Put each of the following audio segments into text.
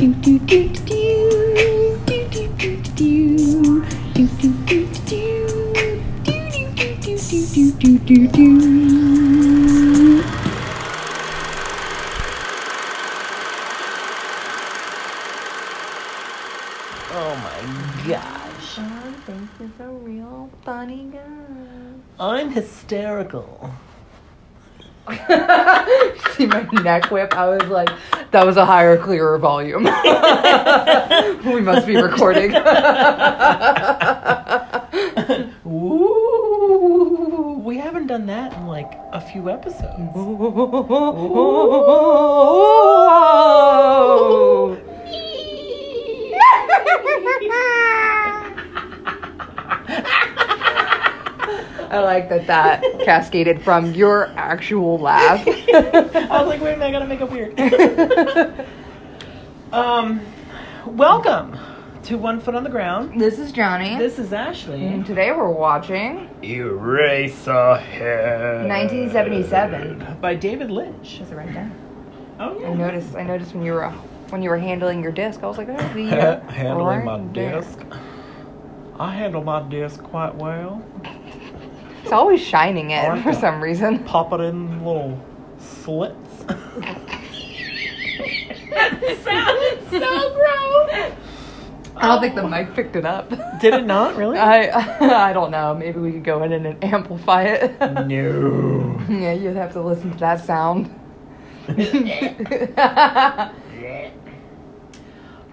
Do do do do do do do do do do do do do do do do do do do. Oh my gosh. I think he's a real funny guy. I'm hysterical. See my neck whip? I was like, that was a higher, clearer volume. we must be recording. Ooh, we haven't done that in like a few episodes. I like that that cascaded from your actual laugh. I was like, wait a minute, I gotta make it weird. um, welcome to One Foot on the Ground. this is Johnny. This is Ashley. and today we're watching Eraserhead 1977. by David Lynch. Is it right there? Oh yeah. I noticed. I noticed when you were when you were handling your disc. I was like, oh, the uh, Handling my right there. disc. I handle my disc quite well. It's always shining it I like for that. some reason. Pop it in little slits. that sounded so gross. I don't think the mic picked it up. Did it not really? I I don't know. Maybe we could go in and amplify it. no. yeah, you'd have to listen to that sound.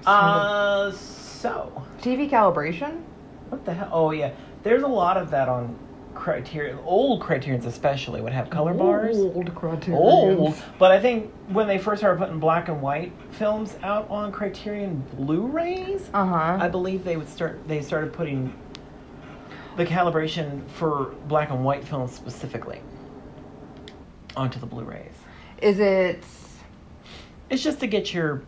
Uh, so TV calibration. what the hell? Oh yeah, there's a lot of that on Criterion. Old Criterion's especially would have color bars. Old criterion. Old, but I think when they first started putting black and white films out on Criterion Blu-rays, Uh huh. I believe they would start. They started putting the calibration for black and white films specifically onto the Blu-rays. Is it? It's just to get your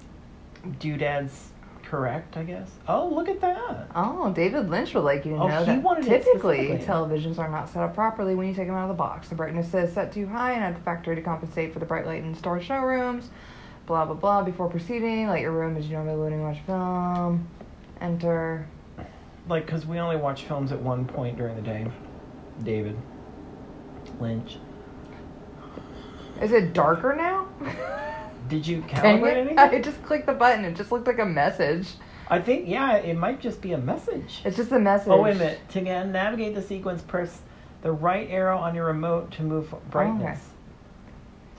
doodads correct, I guess. Oh, look at that. Oh, David Lynch would like you to Oh, know he that wanted it typically specifically. televisions are not set up properly when you take them out of the box. The brightness is set too high and at the factory to compensate for the bright light in store showrooms. Blah blah blah. Before proceeding, light your room as you normally would when you watch film. Enter. Like, because we only watch films at one point during the day. David Lynch. Is it darker now? Did you calibrate it. anything? I just clicked the button. It just looked like a message. I think, yeah, it might just be a message. It's just a message. Oh, wait a minute. To ga- navigate the sequence, press the right arrow on your remote to move oh, brightness.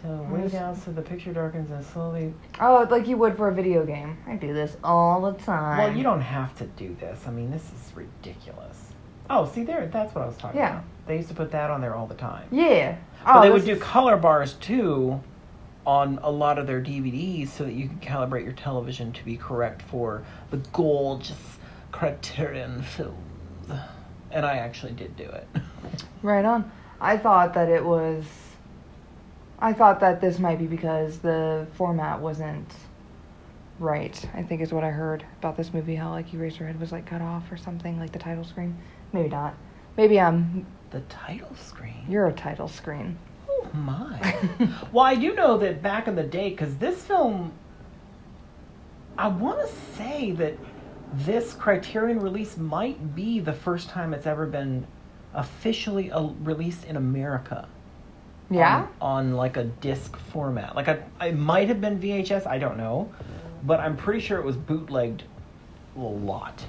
So way down so the picture darkens and slowly. Oh, like you would for a video game. I do this all the time. Well, you don't have to do this. I mean, this is ridiculous. Oh, see there, that's what I was talking Yeah. about. They used to put that on there all the time. Yeah. But oh, they would do color bars too on a lot of their DVDs so that you can calibrate your television to be correct for the gorgeous Criterion films. And I actually did do it. Right on. I thought that it was. I thought that this might be because the format wasn't right. I think is what I heard about this movie. How like Eraserhead was like cut off or something, like the title screen. Maybe not. Maybe I'm. the title screen? You're a title screen. My. well, I do know that back in the day, because this film, I want to say that this Criterion release might be the first time it's ever been officially uh, released in America. Yeah. On, on like a disc format. Like I, it might have been VHS. I don't know, but I'm pretty sure it was bootlegged a lot.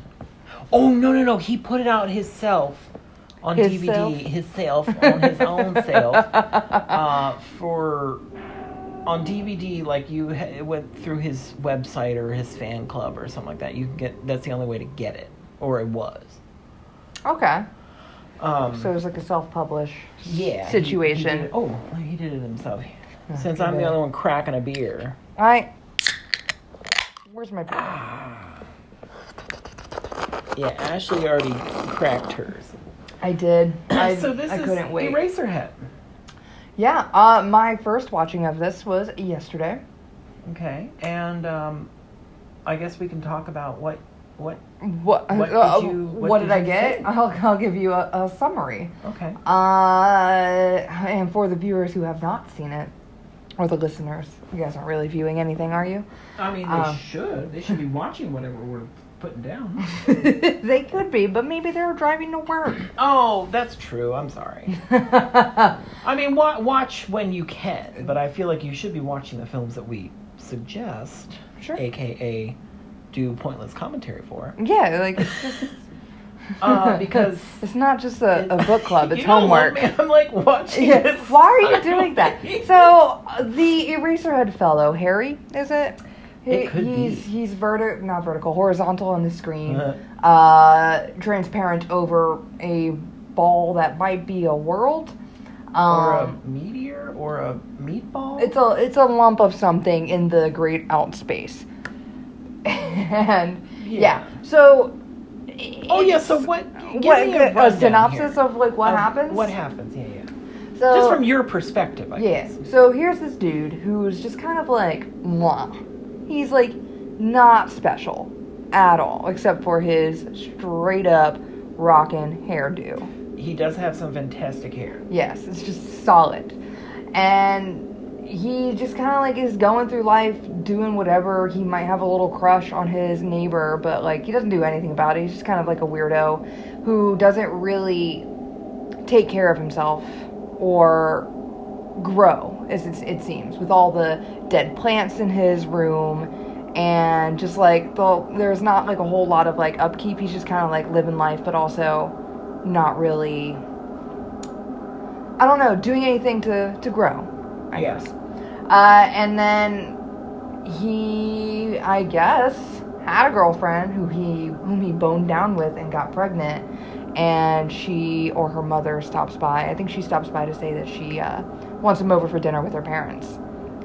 Oh no no no! He put it out himself on His DVD. self? Himself on his own self uh, for on DVD. Like you it went through his website or his fan club or something like that. You can get that's the only way to get it, or it was. Okay. Um, So it was like a self-publish yeah, he- he situation. oh, he did it himself. Yeah, Since I'm the only one cracking a beer. I. Where's my? Yeah, Ashley already cracked hers. I did. I, so this I is couldn't wait. Eraserhead. Yeah. Uh, my first watching of this was yesterday. Okay, and um, I guess we can talk about what what. What? What did uh, you- what, what did, did I get? say? I'll, I'll give you a, a summary. Okay. Uh, and for the viewers who have not seen it, or the listeners. You guys aren't really viewing anything, are you? I mean, they Um, should. They should be watching whatever we're putting down. they could be, but maybe they're driving to work. Oh, that's true. I'm sorry. I mean, wa- watch when you can, but I feel like you should be watching the films that we suggest, Sure. aka do pointless commentary for. yeah, like it's just Uh, because it's not just a, a book club; it's You know what, homework. I'm like watching Yeah. Why are you doing that? So uh, the Eraserhead fellow, Harry, is it? It could be. he's he's verti- not vertical, horizontal on the screen, Uh-huh. uh, transparent over a ball that might be a world. or a Um, meteor or a meatball. it's a it's a lump of something in the great out space, and yeah. Yeah. So. oh yeah. So what? Give What me a, a synopsis here of like what of happens? What happens? Yeah, yeah. So, Just from your perspective, I Yeah. guess. So here's this dude who's just kind of like, mwah. He's like not special at all, except for his straight up rockin' hairdo. He does have some fantastic hair. Yes, it's just solid. And he just kind of like is going through life doing whatever. He might have a little crush on his neighbor, but like he doesn't do anything about it. He's just kind of like a weirdo who doesn't really take care of himself or grow, as it, it seems, with all the dead plants in his room and just like the, there's not like a whole lot of like upkeep. He's just kind of like living life, but also not really. I don't know, doing anything to to grow. I Yeah. guess. Uh, and then he, I guess, had a girlfriend who he whom he boned down with and got pregnant. And she or her mother stops by. I think she stops by to say that she uh, wants him over for dinner with her parents.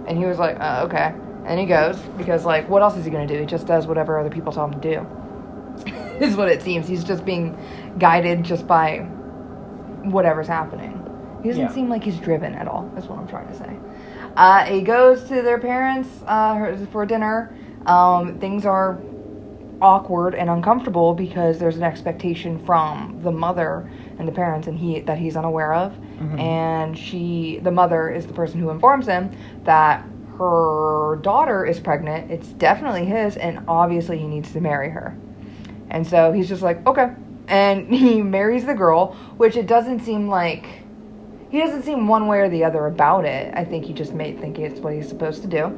And he was like, uh, okay. And he goes because like, what else is he gonna do? He just does whatever other people tell him to do. is what it seems. He's just being guided just by whatever's happening. He doesn't Yeah. seem like he's driven at all. That's what I'm trying to say. Uh, he goes to their parents uh, for dinner. Um, things are awkward and uncomfortable because there's an expectation from the mother and the parents and he that he's unaware of. Mhm. and she the mother is the person who informs him that her daughter is pregnant. It's definitely his and obviously he needs to marry her. And so he's just like okay. And he marries the girl which it doesn't seem like he doesn't seem one way or the other about it. I think he just may think it's what he's supposed to do.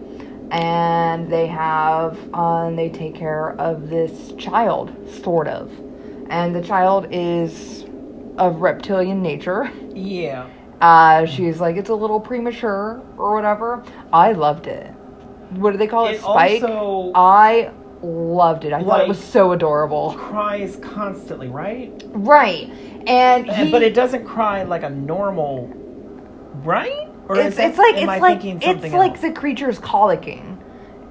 And they have um, they take care of this child sort of. And the child is of reptilian nature. Yeah. uh, she's like it's a little premature or whatever. I loved it. What do they call it, It spike? also- i loved it. I thought it was so adorable. Cries constantly, right? right. And he, but it doesn't cry like a normal, right? Or it's, that- it's like it's I like it's something like the creature's colicking.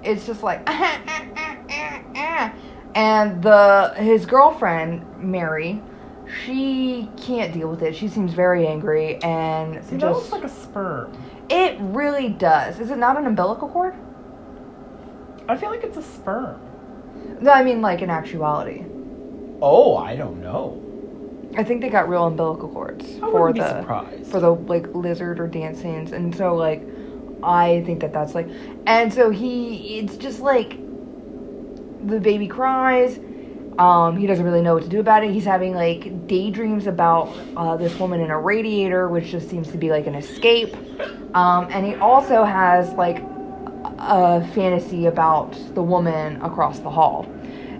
It's just like and the his girlfriend Mary, she can't deal with it. She seems very angry and See, that looks just like a sperm. it really does. Is it not an umbilical cord? I feel like it's a sperm. No, I mean like in actuality. Oh, I don't know. I think they got real umbilical cords I for wouldn't be the surprised. for the like lizard or dance scenes, and so like I think that that's like, and so he it's just like the baby cries. Um, he doesn't really know what to do about it. He's having like daydreams about uh, this woman in a radiator, which just seems to be like an escape. Um, and he also has like a fantasy about the woman across the hall.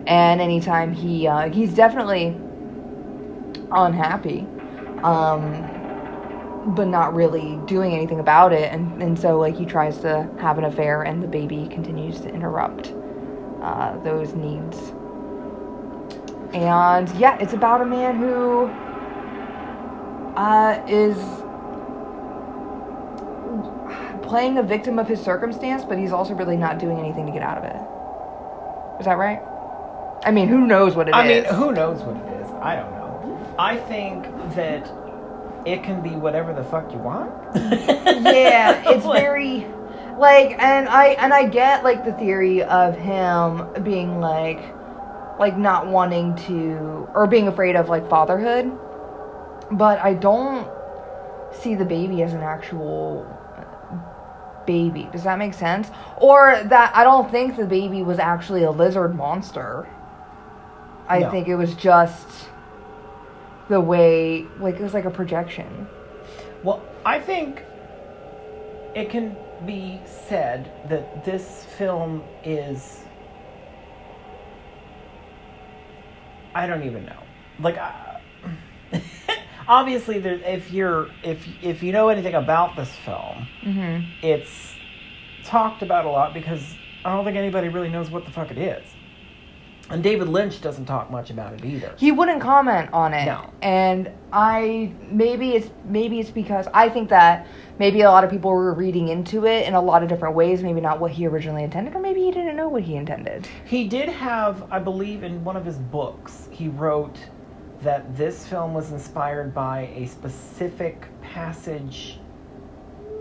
And anytime he uh, he's definitely unhappy, um, but not really doing anything about it. And, and so, like, he tries to have an affair, and the baby continues to interrupt uh, those needs. And yeah, it's about a man who uh, is playing a victim of his circumstance, but he's also really not doing anything to get out of it. Is that right? I mean, who knows what it is? I mean, who knows what it is? I don't know. I think that it can be whatever the fuck you want. yeah, it's very like and I and I get like the theory of him being like like not wanting to or being afraid of like fatherhood. But I don't see the baby as an actual baby. Does that make sense? Or that I don't think the baby was actually a lizard monster. I No. think it was just the way, like it was like a projection. Well, I think it can be said that this film is. I don't even know. Like, I, obviously, there, if you're if if you know anything about this film, Mm-hmm. it's talked about a lot because I don't think anybody really knows what the fuck it is. And David Lynch doesn't talk much about it either. He wouldn't comment on it. No. And I maybe it's maybe it's because I think that maybe a lot of people were reading into it in a lot of different ways, maybe not what he originally intended, or maybe he didn't know what he intended. He did have, I believe, in one of his books, he wrote that this film was inspired by a specific passage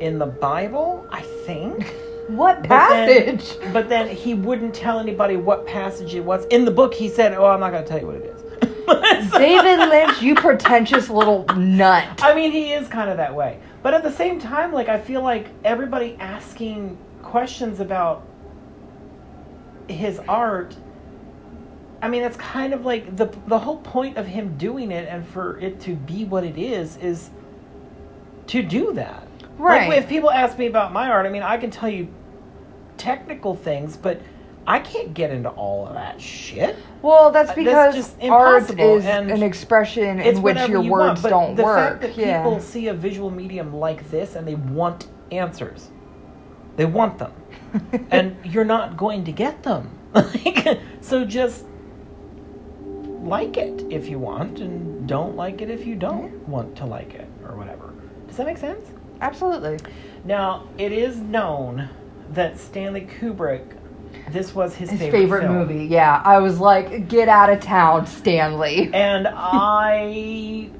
in the Bible, I think. What But then- passage? but then he wouldn't tell anybody what passage it was. In the book, he said, "Oh, I'm not going to tell you what it is." So- David Lynch, you pretentious little nut. I mean, he is kind of that way. But at the same time, like I feel like everybody asking questions about his art. I mean, it's kind of like the the whole point of him doing it and for it to be what it is is to do that. Right. Like if people ask me about my art, I mean, I can tell you technical things, but I can't get into all of that shit. Well, that's uh, That's because just art is and an expression in which your you words want, but don't the work. fact that yeah. people see a visual medium like this and they want answers, they want them, and you're not going to get them. Like, so just like it if you want, and don't like it if you don't want to like it, or whatever. Does that make sense? Absolutely. Now, it is known that Stanley Kubrick, this was his, His favorite, favorite, movie. Yeah, I was like, get out of town, Stanley. And I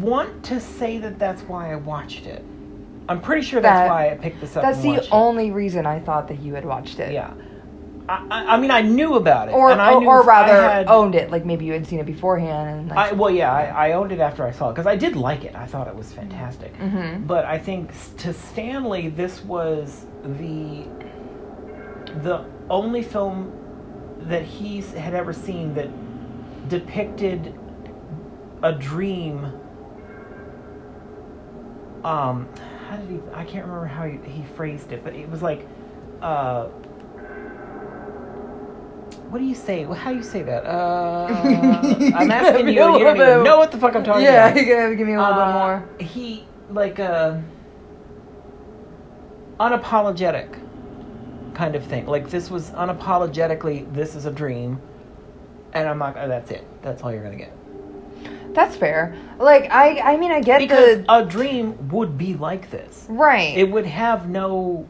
want to say that that's why I watched it. I'm pretty sure that's That- why I picked this up. That's the it. only reason I thought that you had watched it. Yeah. I, I, mean, I knew about it, Or, and I or, knew or I rather, had- owned it. Like maybe you had seen it beforehand. And I, well, yeah, I, I owned it after I saw it because I did like it. I thought it was fantastic. Mhm. But I think to Stanley, this was the the only film that he had ever seen that depicted a dream. Um, how did he? I can't remember how he, he phrased it, but it was like, uh, what do you say? How do you say that? Uh, I'm asking you, you don't even bit- know what the fuck I'm talking yeah, about. Yeah, you gotta give me a little bit Uh, more. He like uh unapologetic kind of thing. Like this was unapologetically this is a dream and I'm like, uh, that's it. That's all you're going to get. That's fair. Like I, I mean, I get Because the a dream would be like this. right. It would have no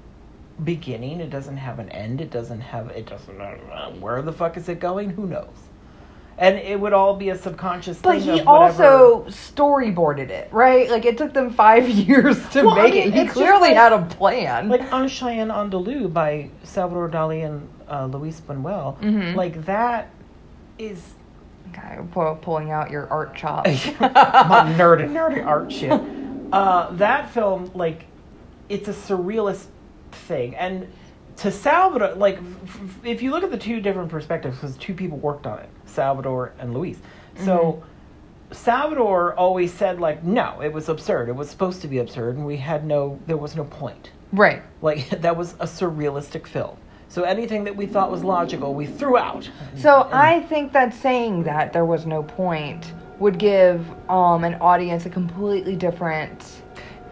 beginning, it doesn't have an end, it doesn't have it doesn't where the fuck is it going? Who knows? And it would all be a subconscious but thing he also storyboarded it, right? Like it took them five years to Well, I make mean, it. He clearly like- had a plan. like Un Chien Andalou by Salvador Dali and uh, Luis Buñuel, Mhm. like that is okay, pull, pulling out your art chops. my nerdy nerdy art shit. Uh, that film, like, it's a surrealist thing, and to Salvador, like, if you look at the two different perspectives, because two people worked on it, Salvador and Luis. So Salvador always said, like, no, it was absurd. It was supposed to be absurd, and we had no, there was no point. right. Like that was a surrealistic film. So anything that we thought was logical, we threw out. So And- I think that saying that there was no point would give um an audience a completely different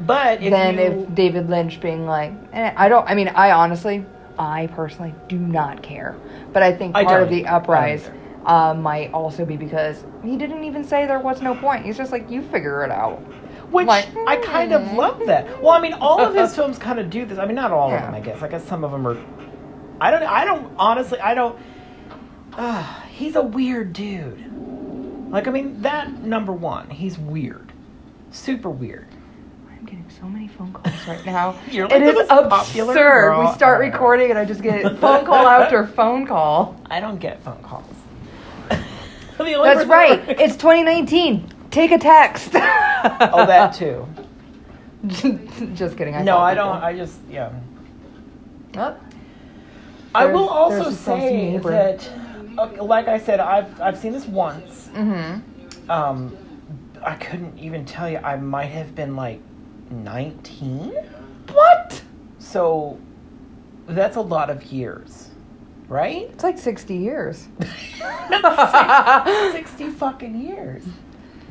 but if than you, if David Lynch being like, eh, I don't. I mean, I honestly, I personally do not care. But I think I part of the. Uprise uh, might also be because he didn't even say there was no point. He's just like, you figure it out. which like, I kind of love that. Well, I mean, all of his films kind of do this. I mean, not all of them, I guess. I guess some of them are. I don't. I don't. Honestly, I don't. Uh, he's a weird dude. Like, I mean, that number one, he's weird, super weird. So many phone calls right now. You're like it is absurd. girl We start recording and I just get phone call after phone call. I don't get phone calls. That's right. It's 2019. Take a text. oh, that too. just kidding. I no, I don't. I just yeah. Oh, I will also there's a saucy say that, like I said, I've I've seen this once. mm-hmm. Um, I couldn't even tell you. I might have been like nineteen. What? So that's a lot of years, right? It's like 60 years. That's six- 60 fucking years.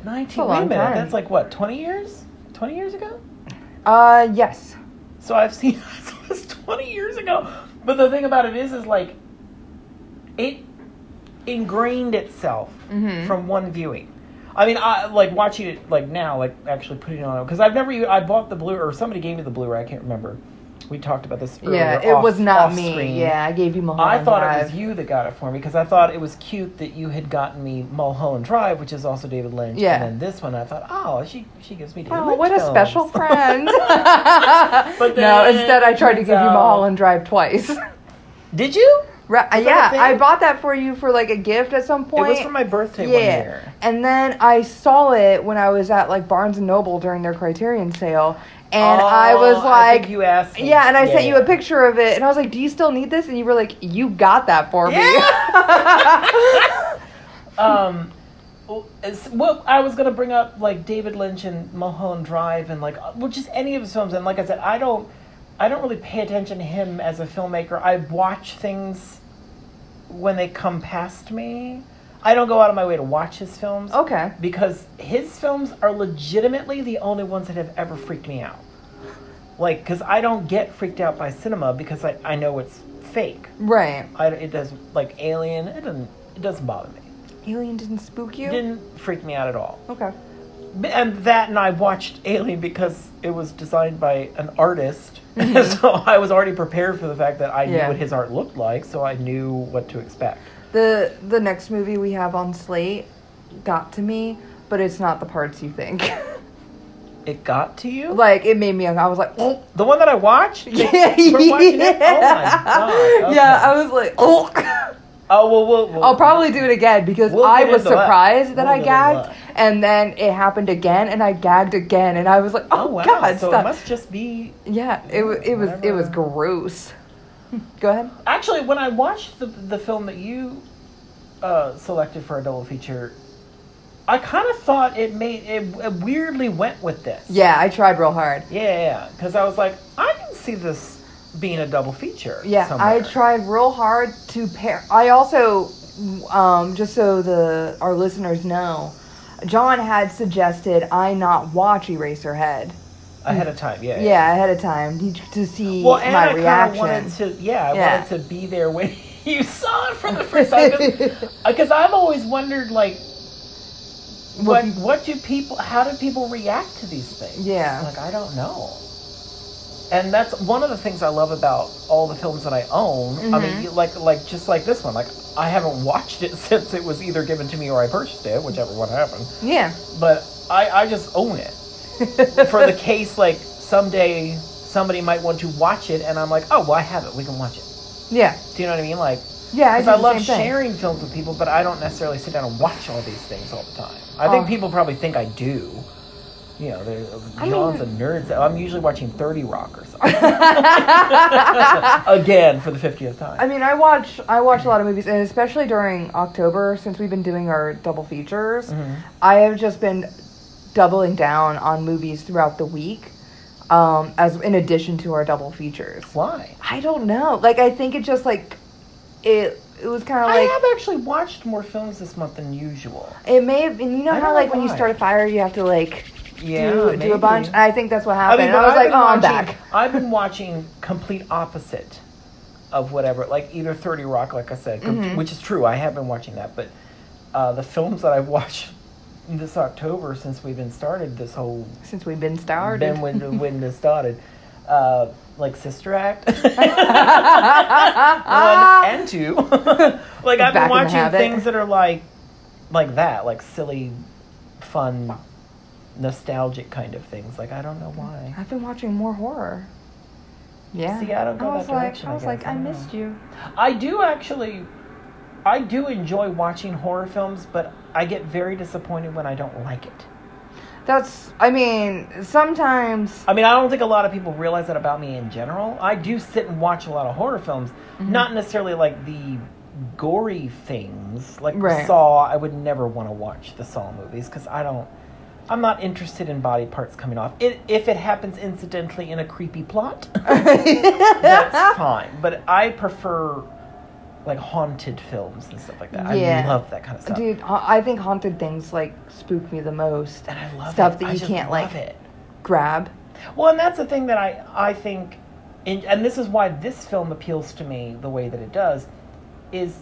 19. Wait a minute. time. That's like what, 20 years? 20 years ago? Uh, yes. So I've seen this 20 years ago. But the thing about it is, is like, it ingrained itself Mhm. from one viewing. I mean, I like watching it like now, like actually putting it on because I've never. I bought the blue or somebody gave me the Blu-ray. I can't remember. We talked about this. Earlier, Yeah, it off- was not me. screen. Yeah, I gave you Mulholland I thought Drive. it was you that got it for me because I thought it was cute that you had gotten me Mulholland Drive, which is also David Lynch. Yeah. And then this one, I thought, oh, she she gives me David Oh, Lynch what a special friend. But no, instead I tried to give you Mulholland Drive twice. Did you? Right, that yeah. I bought that for you for like a gift at some point. It was for my birthday yeah. one year. And then I saw it when I was at like Barnes and Noble during their Criterion sale, and Oh, I was I like, you asked me. yeah, and I sent you a picture of it, and I was like, "Do you still need this?" And you were like, "You got that for Yeah. me." um well, i was going to bring up like david lynch and mulholland drive and like uh, well just any of his films and like i said i don't i don't really pay attention to him as a filmmaker i watch things when they come past me i don't go out of my way to watch his films okay. because his films are legitimately the only ones that have ever freaked me out like because i don't get freaked out by cinema because i, I know it's fake Right. I, it doesn't like alien it doesn't it doesn't bother me Alien didn't spook you. didn't freak me out at all. Okay. And that, and I watched Alien because it was designed by an artist, Mhm. so I was already prepared for the fact that I knew what his art looked like, so I knew what to expect. The the next movie we have on slate got to me, but it's not the parts you think. It got to you, like it made me. I was like, oh. the one that I watched. Yeah, We're watching it? Oh my god! Okay. Yeah, I was like, oh. oh well, we'll, we'll I'll probably do it again because We'll I was that. surprised that We'll I gagged, that. And then it happened again, and I gagged again, and I was like, oh, Oh wow! god, so stop. it must just be. yeah, it wa- it was it was gross. Go ahead. Actually, when I watched the the film that you uh, selected for a double feature, I kind of thought it made it, it weirdly went with this. Yeah, I tried real hard. Yeah, because I was like, I can see this being a double feature. Yeah, I tried real hard to pair. I also, um, just so the our listeners know, John had suggested I not watch Eraserhead. ahead of time. Yeah. Yeah, ahead of time to- to see Well, and my I reaction. wanted to. Yeah, I Yeah. wanted to be there when you saw it for the first time. Because uh, I've always wondered, like, What what what do people? How do people react to these things? Yeah. Like I don't know. And that's one of the things I love about all the films that I own. I Mhm. mean, like like just like this one. Like I haven't watched it since it was either given to me or I purchased it, whichever one happened. yeah. But I I just own it for the case like someday somebody might want to watch it, and I'm like, oh well, I have it. We can watch it. Yeah. Do you know what I mean? Like, Yeah, I, I, love sharing films with people, but I don't necessarily sit down and watch all these things all the time. I think Oh. people probably think I do. You know, John's mean- a nerd. I'm usually watching 30 Rock or something. Again, for the 50th time. I mean, I watch I watch a lot of movies, and especially during October, since we've been doing our double features, Mhm. I have just been doubling down on movies throughout the week, um, as in addition to our double features. Why? I don't know. Like, I think it just like it. It was kind of like I have actually watched more films this month than usual. it may have. And you know I how like know when you start a fire, you have to like Yeah, do, do a bunch. And I think that's what I happened. mean, I was I've like, oh, I'm watching- back. I've been watching complete opposite of whatever, like either 30 Rock, like I said, com- Mhm. which is true. I have been watching that, but uh, the films that I've watched this October since we've been started this whole Since we've been started. been when the when this started, uh, like Sister Act, one and two. like I've Back been watching things that are like like that, like silly, fun, nostalgic kind of things. Like I don't know why. I've been watching more horror. Yeah. See, I don't go was that like, direction, I I was like. I I missed know. you. I do actually, I do enjoy watching horror films, but I get very disappointed when I don't like it. That's. I mean, sometimes. I mean, I don't think a lot of people realize that about me in general. I do sit and watch a lot of horror films, Mm-hmm. not necessarily like the gory things. Like Right. Saw, I would never want to watch the Saw movies because I don't. I'm not interested in body parts coming off. It, if it happens incidentally in a creepy plot, that's fine. But I prefer like haunted films and stuff like that. Yeah. I love that kind of stuff. Dude, ha- I think haunted things like spook me the most. and I love stuff it. that you can't like it. grab. Well, and that's the thing that I I think, and this is why this film appeals to me the way that it does, is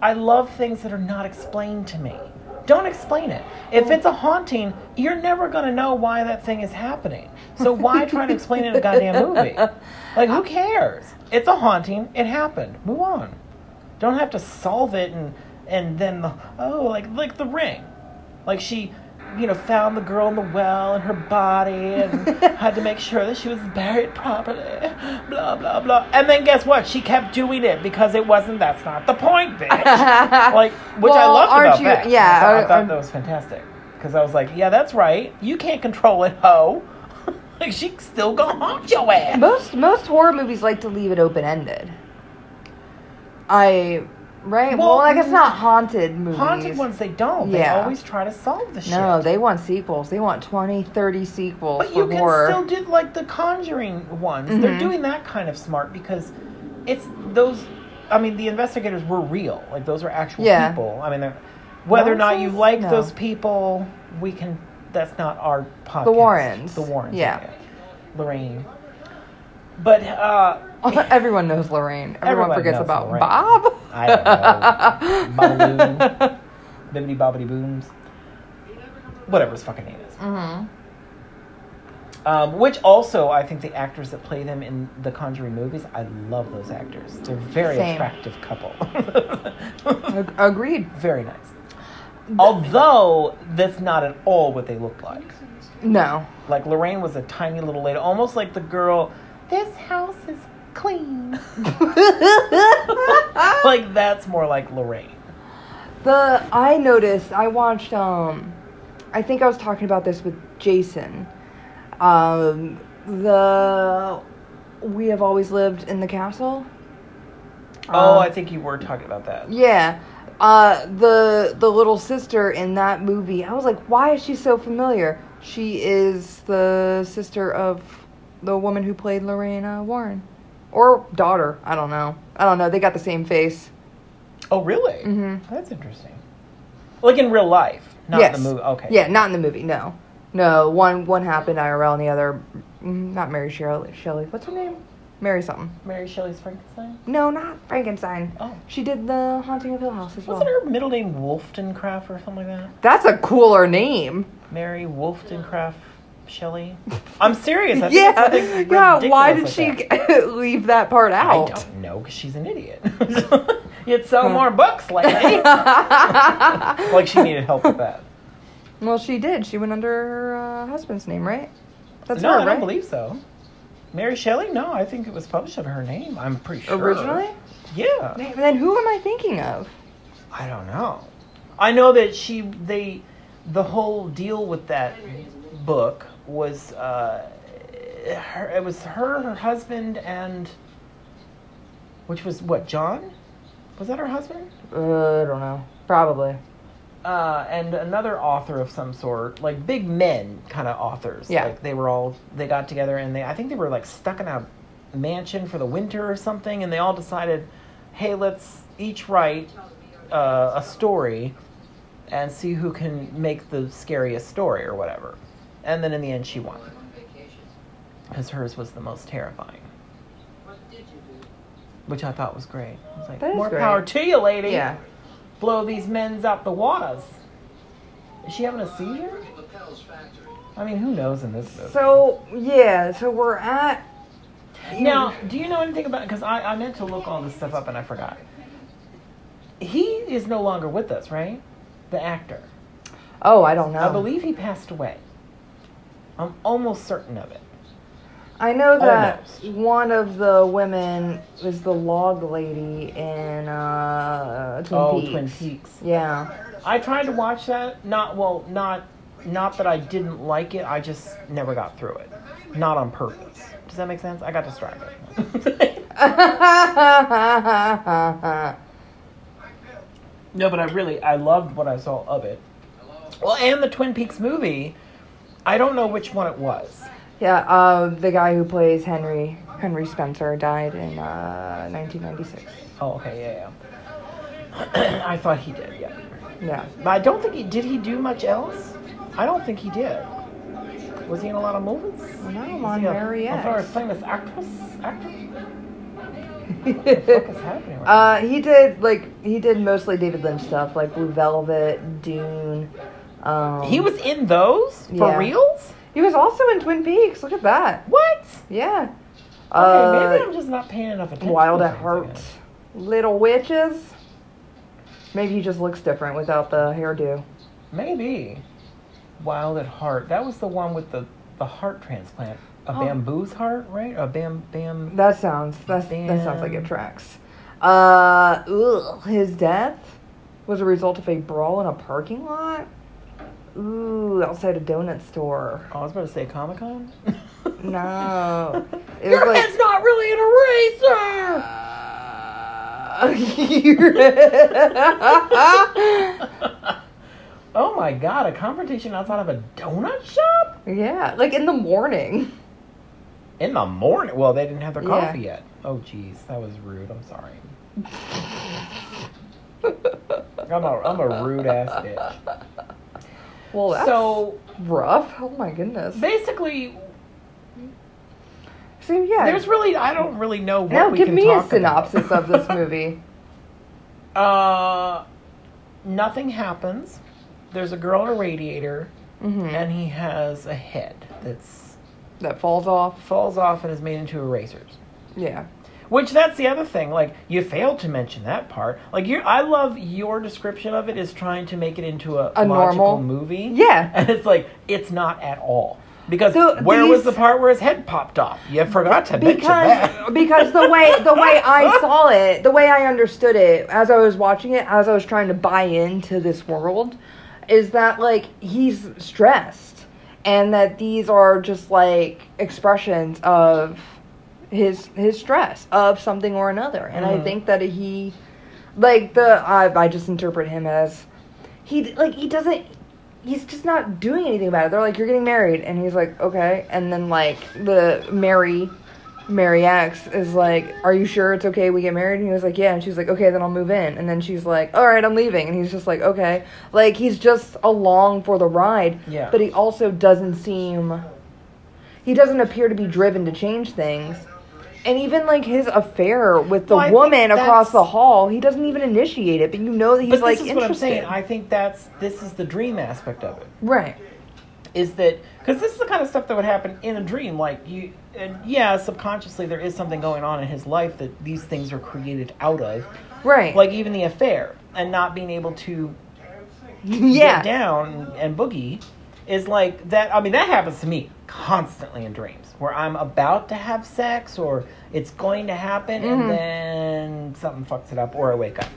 I love things that are not explained to me. Don't explain it. If oh. it's a haunting, you're never gonna know why that thing is happening. So why try to explain it in a goddamn movie? Like who cares? It's a haunting. It happened. Move on. Don't have to solve it and and then the, oh like like the ring, like she you know found the girl in the well and her body and had to make sure that she was buried properly. Blah blah blah. And then guess what? She kept doing it because it wasn't. That's not the point, bitch. like which I Well, loved aren't about you- that. yeah, I thought, I thought are- that was fantastic because I was like, yeah, that's right. You can't control it, ho. like she's still gonna haunt your ass. Most most horror movies like to leave it open ended. I right. Well, Well, like it's not haunted movies. Haunted ones, they don't. Yeah. They always try to solve the shit. No, they want sequels. They want 20, 30 sequels But for you can horror. still do like the Conjuring ones. They're Mhm. doing that kind of smart because it's those. I mean, the investigators were real. Like those are actual Yeah. people. I mean, they're- whether or not you like No. those people, we can. That's not our podcast. The Warrens. The Warrens. Yeah. Lorraine. But uh, Everyone knows Lorraine. Everyone, Everyone forgets about Lorraine. Bob. I don't know. Bibbity bobbity booms. Whatever his fucking name is. hmm Um, which also, I think the actors that play them in the Conjuring movies, I love those actors. They're a very Same. attractive couple. Ag- agreed. very nice. Although that's not at all what they look like. No. Like Lorraine was a tiny little lady, almost like the girl. This house is clean. like that's more like Lorraine. The I noticed I watched um I think I was talking about this with Jason. Um the We Have Always Lived in the Castle. Oh, Um, I think you were talking about that. Yeah. Uh the the little sister in that movie. I was like, why is she so familiar? She is the sister of the woman who played Lorraine Warren. Or daughter, I don't know. I don't know. They got the same face. Oh, really? Mhm. That's interesting. Like in real life, not yes. in the movie. Okay. Yeah, not in the movie. No, no. One one happened IRL, and the other, mm, not Mary Shelley. Shelley. What's her name? Mary something. Mary Shelley's Frankenstein. No, not Frankenstein. Oh. She did the Haunting of Hill House as well. Wasn't her middle name Wollstonecraft or something like that? That's a cooler name. Mary Wollstonecraft Shelley. I'm serious. I think yeah, something yeah. Why did ridiculous she that. leave that part out? I don't know, because she's an idiot. You'd sell more books, lady. like she needed help with that. well, she did. She went under her uh, husband's name, right? That's no, her, I don't believe so. Mary Shelley? No, I think it was published under her name. I'm pretty sure. Originally. Yeah. Then who am I thinking of? I don't know. I know that she they the whole deal with that book was uh her, it was her her husband and which was what John was that her husband Uh, I don't know. Probably. uh and another author of some sort like big men kind of authors Yeah. like they were all they got together and they I think they were like stuck in a mansion for the winter or something and they all decided hey let's each write uh, a story and see who can make the scariest story or whatever. And then in the end, she won. Because hers was the most terrifying. Which I thought was great. I was like, That is more great. power to you, lady. Yeah. Blow these men's out the waters. Is she having a seizure? I mean, who knows in this movie? So yeah, so we're at Now, do you know anything about? Because I, I meant to look all this stuff up and I forgot. He is no longer with us, right? The actor. Oh, I don't know. I believe he passed away. I'm almost certain of it. I know that Almost. one of the women was the log lady in uh, Twin oh, Peaks. Twin Peaks. Yeah. I tried to watch that. Not well, not not that I didn't like it, I just never got through it. Not on purpose. Does that make sense? I got distracted. no, but I really I loved what I saw of it. Well, and the Twin Peaks movie, I don't know which one it was. yeah, uh, the guy who plays Henry Henry Spencer died in uh, 1996. Oh, okay, yeah, yeah. I thought he did, yeah. Yeah. But I don't think he did. He do much else? I don't think he did. Was he in a lot of movies? No, Was on a- Mary I thought I was X. famous actress. Actor. What the fuck is happening? Right Uh, he did like he did mostly David Lynch stuff, like Blue Velvet, Dune. Um. He was in those for Yeah. reals. He was also in Twin Peaks. Look at that. What? Yeah. Okay, Uh, maybe I'm just not paying enough attention. Wild at Heart. Little Witches. Maybe he just looks different without the hairdo. Maybe. Wild at Heart. That was the one with the the heart transplant. A Oh. bamboo's heart, right? A bam bam. That sounds that's, that sounds like it tracks. Uh, ugh, his death was a result of a brawl in a parking lot. Ooh, outside a donut store. Oh, I was about to say Comic Con. No, it Your like. head's not really an eraser. oh my god, a confrontation outside of a donut shop? yeah, like in the morning. In the morning? Well, they didn't have their Yeah. coffee yet. Oh, jeez, that was rude. I'm sorry. I'm a, I'm a rude ass bitch. Well, that's So, rough. Oh my goodness. basically, So yeah, there's really, I don't really know what now we give can me a synopsis of this movie. Uh, nothing happens. There's a girl in a radiator, hmm and he has a head that's That falls off. falls off and is made into erasers. Yeah. Which that's the other thing. Like you failed to mention that part. Like you, I love your description of it is trying to make it into a, A logical normal- movie. Yeah. and it's like it's not at all. Because So where was the part where his head popped off? You forgot to mention that. because because the way the way I saw it, the way I understood it as I was watching it, as I was trying to buy into this world, is that like he's stressed, and that these are just like expressions of his his stress of something or another, and I Mhm. think that he, like the I I just interpret him as he like he doesn't he's just not doing anything about it. They're like, "You're getting married," and he's like, "Okay." And then like the Mary, Mary X is like, "Are you sure it's okay we get married?" And he was like, "Yeah." And she's like, "Okay, then I'll move in." And then she's like, "All right, I'm leaving." And he's just like, "Okay." Like he's just along for the ride, Yeah. but he also doesn't seem. He doesn't appear to be driven to change things. And even like his affair with the Well, I think woman across that's- the hall, he doesn't even initiate it, but you know that he's but like this is what I'm interested. saying. I think that's this is the dream aspect of it. right. is that because this is the kind of stuff that would happen in a dream like you and yeah subconsciously there is something going on in his life that these things are created out of Right. like even the affair and not being able to yeah. get down and boogie is like that i mean that happens to me constantly in dreams where i'm about to have sex or it's going to happen Mhm. and then something fucks it up or i wake up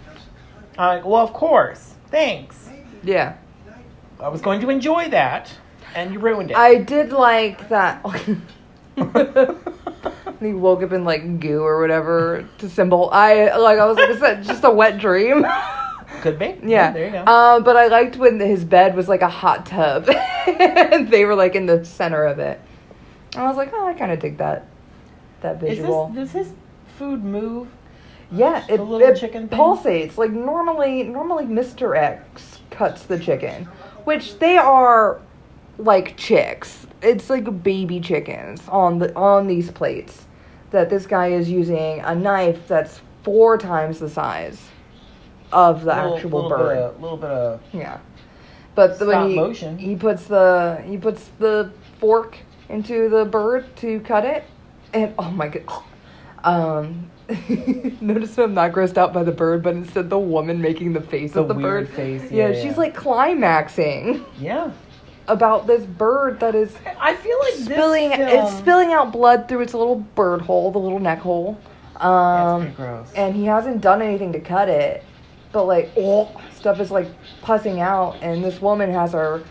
i'm like well of course thanks Yeah. i was going to enjoy that and you ruined it I did like that. he woke up in like goo or whatever to symbol. I like. I was like, is that just a wet dream? Could be. yeah. There you go. Uh, but I liked when his bed was like a hot tub, and they were like in the center of it. I was like, oh, I kind of dig that. That Is visual. this, does his food move? Yeah, it, The little it chicken thing? pulsates. Like normally, normally Mr. X cuts the chicken, which they are like chicks. It's like baby chickens on the on these plates. That this guy is using a knife that's four times the size of the little, actual little bird. A little bit of. Yeah, but the, when he motion. he puts the he puts the fork into the bird to cut it, and oh my god, um, notice I'm not grossed out by the bird, but instead the woman making the face The of the weird bird. face, Yeah, yeah, she's yeah. like climaxing Yeah. about this bird that is I feel like spilling it's spilling out blood through its little bird hole, the little neck hole. That's Um, pretty gross. and he hasn't done anything to cut it, but like oh, stuff is like pussing out, and this woman has her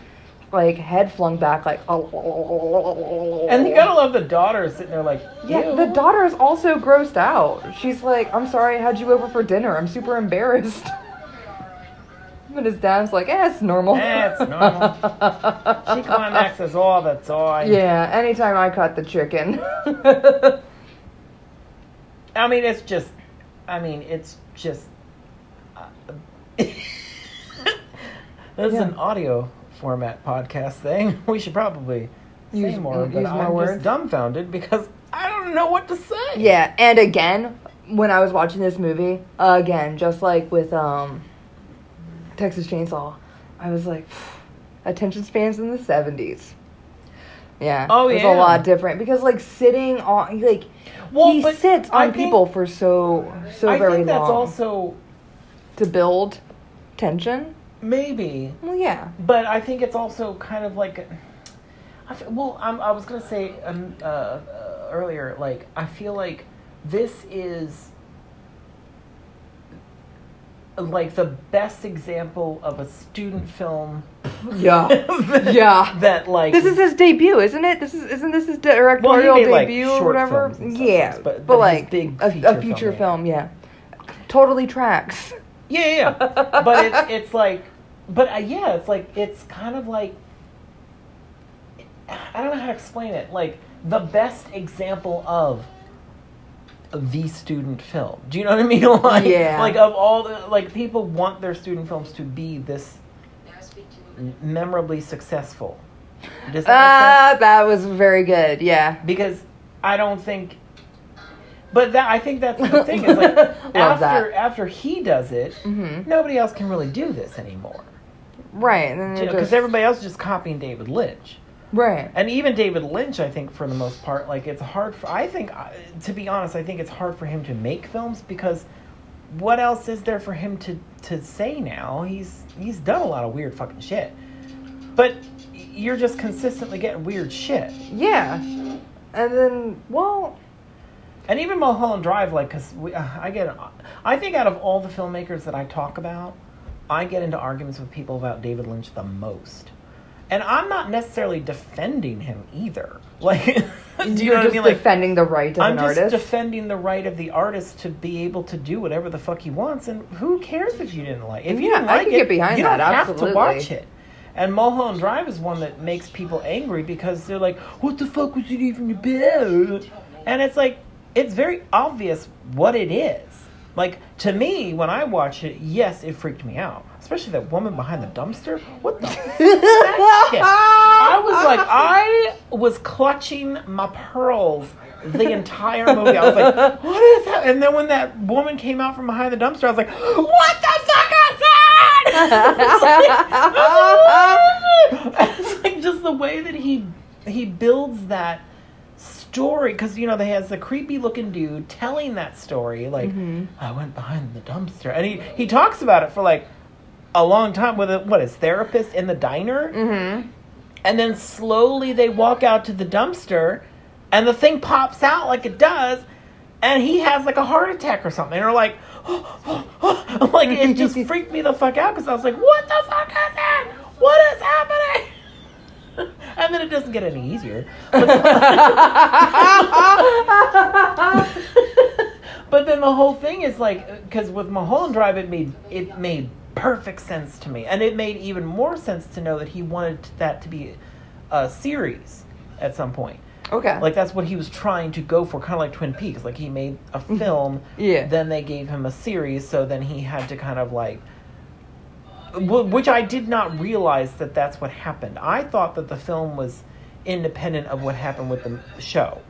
like head flung back, like. And you gotta love the daughter sitting there like, Yeah, "Ew." the daughter is also grossed out. She's like, I'm sorry I had you over for dinner. I'm super embarrassed. But his dad's like, eh, it's normal. Eh, it's normal. She climaxes all the time. yeah, anytime I cut the chicken. I mean, it's just. I mean, it's just. This is Yeah. an audio format podcast thing. We should probably say Use- more, but use more I'm words. just dumbfounded because I don't know what to say. yeah, and again, when I was watching this movie, again, just like with um Texas Chainsaw, I was like, attention spans in the 70s. Yeah. Oh, It was yeah. a lot different because like sitting on like Well, he sits I on think- people for so so I very think that's long also to build tension. maybe, Well, yeah. but I think it's also kind of like. I well, I'm, I was gonna say um, uh, uh, earlier, like I feel like this is like the best example of a student film. Yeah. Yeah. that like This is his debut, isn't it? This is isn't this his Well, directorial he made, like, debut or whatever? films and stuff, Yeah, but- but, but like big a, feature a feature film, film, yeah. Totally tracks. Yeah, yeah, yeah. but it's it's like, but uh, yeah, it's like it's kind of like I don't know how to explain it. Like the best example of the student film. Do you know what I mean? Like, Yeah. Like of all the like people want their student films to be this memorably successful. Does that? Ah, that was very good. Yeah. because I don't think. But that I think that's the thing is like after that. after he does it, Mhm. nobody else can really do this anymore Right. And then it because everybody else is just copying David Lynch, right. and even David Lynch, I think for the most part, like it's hard. For, I think, uh, to be honest, I think it's hard for him to make films because what else is there for him to to say now? He's he's done a lot of weird fucking shit, but you're just consistently getting weird shit. Yeah. And then, well, And even Mulholland Drive, like, cause we, uh, I get, I think out of all the filmmakers that I talk about, I get into arguments with people about David Lynch the most, and I'm not necessarily defending him either. Like, do you you're know what just I mean? Like, defending the right of I'm an just artist. defending the right of the artist to be able to do whatever the fuck he wants, and who cares if you didn't like? If you Yeah, didn't I like can it, get behind you that, don't have to watch it. And Mulholland Drive is one that makes people angry because they're like, "What the fuck was it even about?" And it's like, it's very obvious what it is. Like to me, when I watch it, yes, it freaked me out, especially that woman behind the dumpster. What the? fuck is that shit? I was like, I was clutching my pearls the entire movie. I was like, what is that? And then when that woman came out from behind the dumpster, I was like, what the fuck is that? it's like just the way that he he builds that story because you know they has the creepy looking dude telling that story like Mhm. I went behind the dumpster. And he he talks about it for like a long time with a, what his therapist in the diner? Mm-hmm. and then slowly they walk out to the dumpster and the thing pops out like it does and he has like a heart attack or something. Or like like it just freaked me the fuck out because i was like what the fuck is that what is happening and then it doesn't get any easier. But, but then the whole thing is like because with Mulholland Drive it made it made perfect sense to me. And it made even more sense to know that he wanted that to be a series at some point. Okay. like that's what he was trying to go for kind of like twin peaks. Like he made a mm-hmm. film Yeah. then they gave him a series so then he had to kind of like which i did not realize that that's what happened i thought that the film was independent of what happened with the show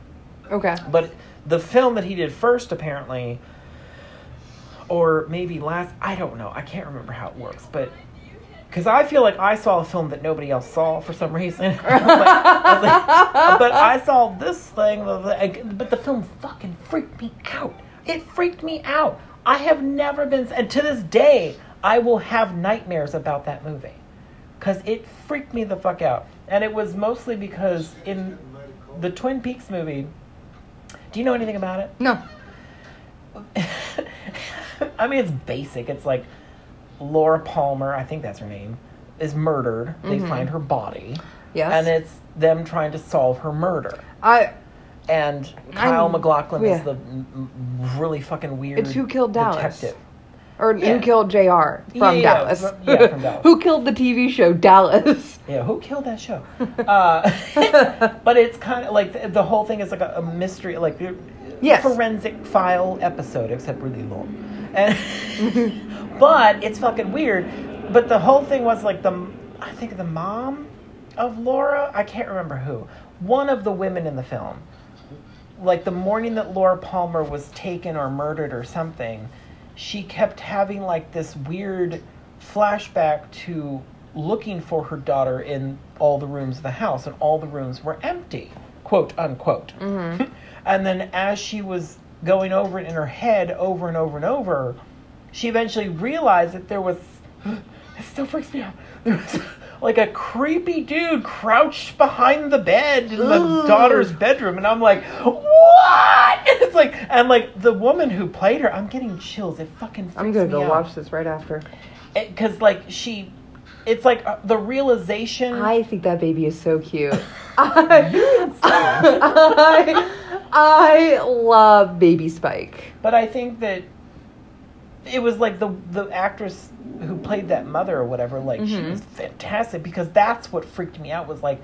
okay. but the film that he did first apparently or maybe last i don't know i can't remember how it works but because I feel like I saw a film that nobody else saw for some reason. I like- I like, but I saw this thing, but the film fucking freaked me out. It freaked me out. I have never been, and to this day, I will have nightmares about that movie because it freaked me the fuck out. And it was mostly because in the Twin Peaks movie, do you know anything about it? No. I mean, it's basic. It's like Laura Palmer, I think that's her name, is murdered. They Mhm. find her body, Yes. and it's them trying to solve her murder. I. And Kyle I'm- MacLachlan yeah. is the really fucking weird. It's who killed Dallas. detective. Or Yeah. who killed J.R. from Yeah, Dallas? from- yeah, from Dallas. who killed the TV show Dallas? Yeah, who killed that show? uh, but it's kind of like the, the whole thing is like a, a mystery, like Yes. forensic file episode, except really long. And but it's fucking weird. But the whole thing was like the I think the mom of Laura, I can't remember who, one of the women in the film. Like the morning that Laura Palmer was taken or murdered or something, she kept having like this weird flashback to looking for her daughter in all the rooms of the house, and all the rooms were empty, quote unquote. Mm-hmm. and then as she was going over it in her head over and over and over, she eventually realized that there was. It still freaks me out. There was like a creepy dude crouched behind the bed in the Ugh. daughter's bedroom, and I'm like, what? It's like, and like the woman who played her, I'm getting chills. It fucking. Freaks I'm gonna go out watch this right after. because like she it's like uh, the realization I think that baby is so cute. I, I, I love baby Spike. but i think that it was like the the actress who played that mother or whatever like she Mhm. was fantastic because that's what freaked me out was like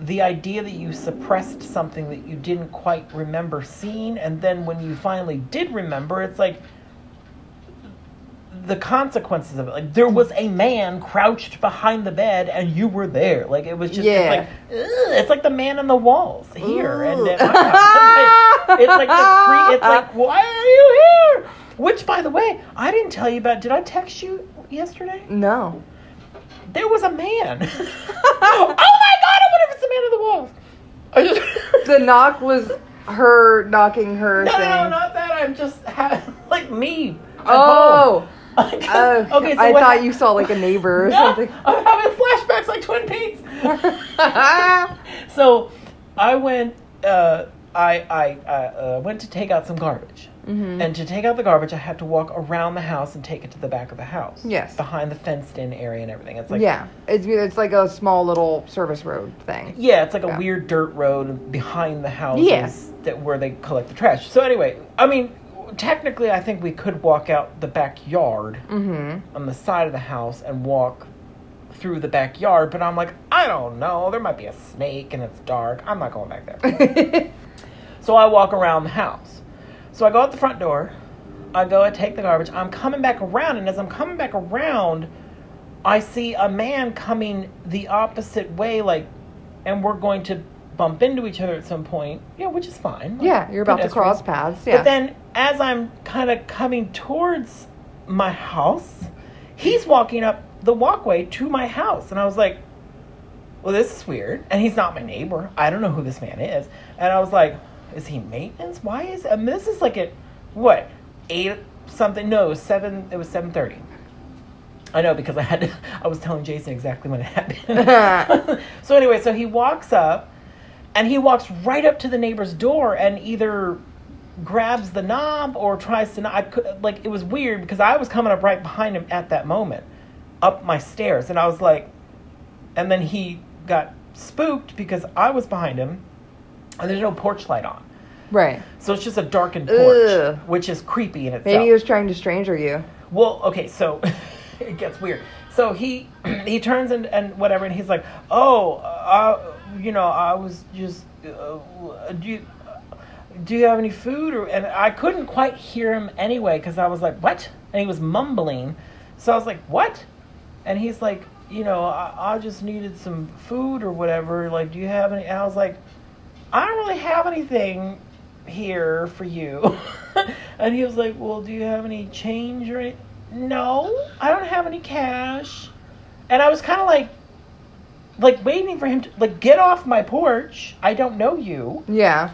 the idea that you suppressed something that you didn't quite remember seeing and then when you finally did remember it's like the consequences of it like there was a man crouched behind the bed and you were there like it was just Yeah. it's like it's like the man in the walls here and Ooh. at my house. it's like the cre- it's like why are you here which by the way i didn't tell you about did i text you yesterday No. there was a man oh my god i wonder if it's the man in the walls just The knock was her knocking her no, thing. no, no, not that. I'm just ha- like me. Oh. Oh, okay. So I thought you saw like a neighbor or No, something. I'm having flashbacks like Twin Peaks. so I went. Uh, I I uh, uh, went to take out some garbage, Mhm. and to take out the garbage, I had to walk around the house and take it to the back of the house. Yes. behind the fenced-in area and everything. It's like yeah, it's it's like a small little service road thing. Yeah, it's like a weird dirt road behind the houses Yeah. that where they collect the trash. So anyway, I mean, technically, I think we could walk out the backyard Mm-hmm. on the side of the house and walk through the backyard. But I'm like, I don't know. There might be a snake and it's dark. I'm not going back there. so I walk around the house. So I go out the front door. I go and take the garbage. I'm coming back around, and as I'm coming back around, I see a man coming the opposite way, like, and we're going to bump into each other at some point. Yeah, which is fine. yeah, you're about to cross paths. Yeah. But then, as I'm kind of coming towards my house, he's walking up the walkway to my house, and I was like, "Well, this is weird." And he's not my neighbor. I don't know who this man is. And I was like, "Is he maintenance? Why is?" I mean, this is like at what eight something? No, it was seven. It was seven thirty. I know because I had to, I was telling Jason exactly when it happened. so anyway, so he walks up and he walks right up to the neighbor's door and either grabs the knob or tries to. I could like it was weird because I was coming up right behind him at that moment, up my stairs, and I was like, and then he got spooked because I was behind him, and there's no porch light on, right. so it's just a darkened porch, Ugh. which is creepy in itself. Maybe he was trying to stranger you. Well, okay, so it gets weird. So he he turns and, and whatever, and he's like, "Oh, uh, you know, I was just, uh, do you do you have any food?" Or and I couldn't quite hear him anyway because I was like, "What?" And he was mumbling, so I was like, "What?" And he's like, "You know, I, I just needed some food or whatever. Like, do you have any?" And I was like, "I don't really have anything." here for you. and he was like, Well, do you have any change or? No, I don't have any cash. And I was kind of like, like waiting for him to like get off my porch. I don't know you. Yeah.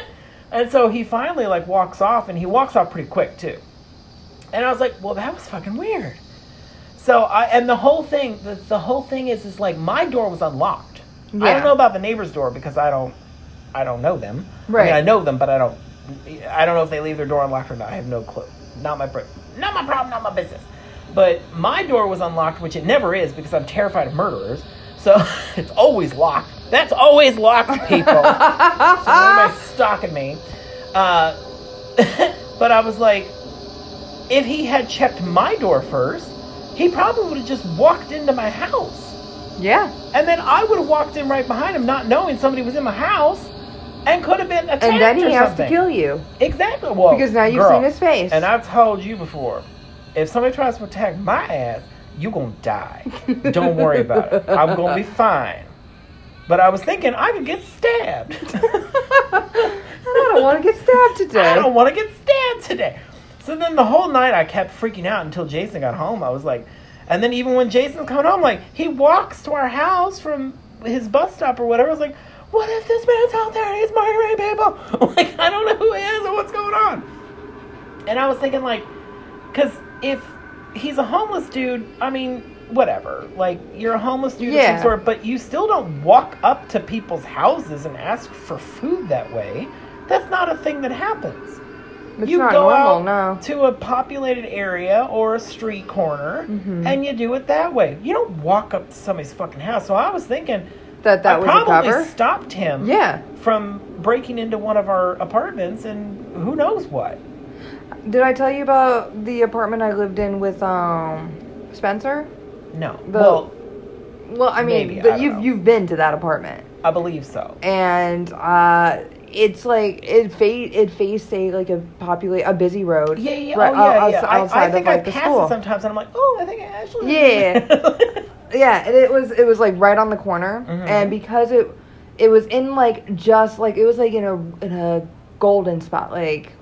and so he finally like walks off, and he walks off pretty quick too. And I was like, Well, that was fucking weird. So I and the whole thing, the, the whole thing is, is like my door was unlocked. I don't know about the neighbor's door because I don't, I don't know them. I mean, Right. I know them, but I don't. I don't know if they leave their door unlocked or not. I have no clue. Not my, not my problem. Not my business. But my door was unlocked, which it never is because I'm terrified of murderers. So it's always locked. That's always locked, people. so everybody's stalking me. Uh, but I was like, if he had checked my door first, he probably would have just walked into my house. Yeah. And then I would have walked in right behind him, not knowing somebody was in my house, and could have been attacked. And then he has something. to kill you Exactly. Well, because now you've girl, seen his face. And I've told you before, if somebody tries to attack my ass, you gonna die. Don't worry about it. I'm gonna be fine. But I was thinking I could get stabbed. I don't want to get stabbed today. I don't want to get stabbed today. So then the whole night I kept freaking out until Jason got home. I was like, and then even when Jason's coming home, like he walks to our house from his bus stop or whatever. I was like, what if this man's out there and he's murdering people? Like I don't know who he is or what's going on. And I was thinking like, because if he's a homeless dude, I mean, whatever. Like you're a homeless dude of Yeah. some sort, but you still don't walk up to people's houses and ask for food that way. That's not a thing that happens It's you not go normal, out no. to a populated area or a street corner Mhm. and you do it that way. You don't walk up to somebody's fucking house. So I was thinking That that I was a probably cover. stopped him Yeah. from breaking into one of our apartments and who knows what. Did I tell you about the apartment I lived in with um Spencer? No. The- well, Well, I mean, Maybe, the, don't you've know. you've been to that apartment, I believe so. and uh, it's like it fa- it faced a like a populate a busy road. Yeah, yeah, right, oh, yeah, outs- yeah. I, outside I think of like I pass it sometimes and I'm like, oh, I think I actually. Yeah. Yeah, and it was it was like right on the corner, Mhm. and because it it was in like just like it was like in a in a golden spot like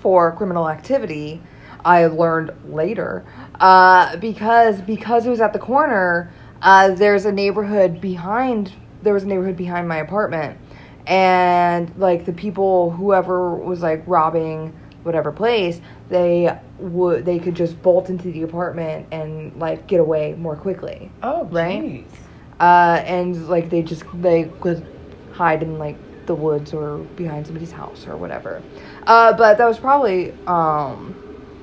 for criminal activity. I learned later uh, because because it was at the corner. Uh, there's a neighborhood behind. There was a neighborhood behind my apartment, and like the people, whoever was like robbing whatever place, they would they could just bolt into the apartment and like get away more quickly. oh, Right? jeez. Uh, and like they just they could hide in like the woods or behind somebody's house or whatever. Uh, but that was probably um,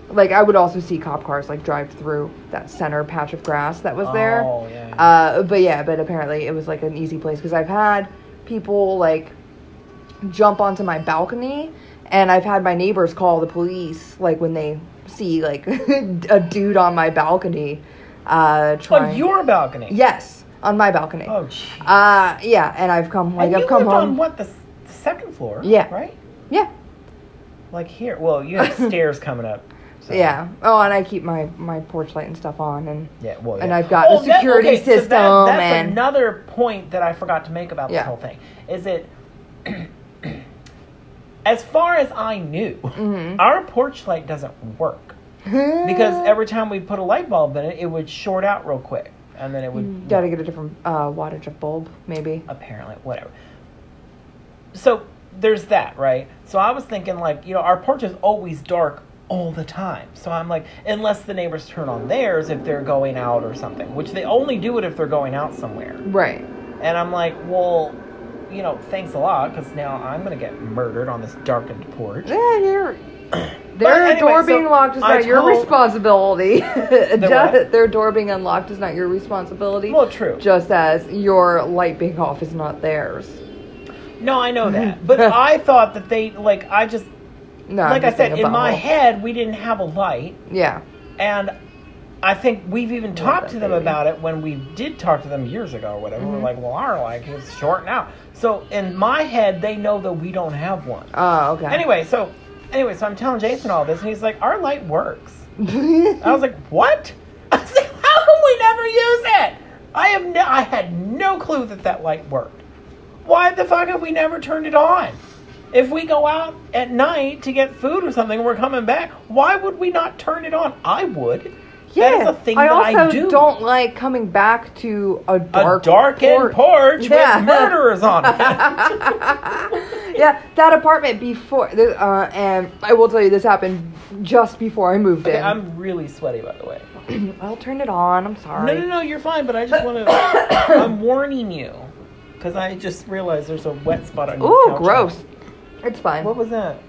like I would also see cop cars like drive through that center patch of grass that was there. Oh, yeah. Uh, but yeah, but apparently it was like an easy place because I've had people like jump onto my balcony, and I've had my neighbors call the police like when they see like a dude on my balcony. Uh, on your balcony. yes, on my balcony. Oh, jeez. Uh, yeah, and I've come like and I've come lived home. on what the, s- the second floor? Yeah. Right. Yeah, Like here. Well, you have stairs coming up. so- yeah. Oh, and I keep my my porch light and stuff on, and Yeah. Well. And. I've got a that- security okay, so that- system that's and- another point that I forgot to make about this whole thing. Is it? as far as I knew, Mhm. our porch light doesn't work because every time we put a light bulb in it, it would short out real quick, and then it would. You gotta get a different uh, wattage of bulb, maybe. apparently whatever so there's that right so i was thinking like you know our porch is always dark all the time so i'm like unless the neighbors turn on theirs if they're going out or something which they only do it if they're going out somewhere Right. and i'm like well you know thanks a lot because now i'm gonna get murdered on this darkened porch Yeah, you're. Their anyway, door so being locked is not your responsibility. Just- Their door being unlocked is not your responsibility. well true just as your light being off is not theirs. No i know that but i thought that they like i just No, like i said in my head we didn't have a light Yeah. And I think we've even talked to them baby. about it when we did talk to them years ago or whatever. We're Mhm. like, well, our like is shorting out. So in my head, they know that we don't have one. Oh, okay. Anyway, so anyway, so I'm telling Jason all this, and he's like, our light works. I was like, what? I was like, how come we never use it? I have no, I had no clue that that light worked. Why the fuck have we never turned it on? If we go out at night to get food or something, we're coming back. Why would we not turn it on? I would. yeah. that is a thing I that also I do. not like coming back to a dark a darkened porch Yeah. with murderers on it. yeah, that apartment before, uh, and I will tell you, this happened just before I moved okay, in. I'm really sweaty, by the way. I'll turn it on. I'm sorry. No, no, no, you're fine. But I just want to. I'm warning you because I just realized there's a wet spot on your Ooh, couch. gross. It's fine. What was that?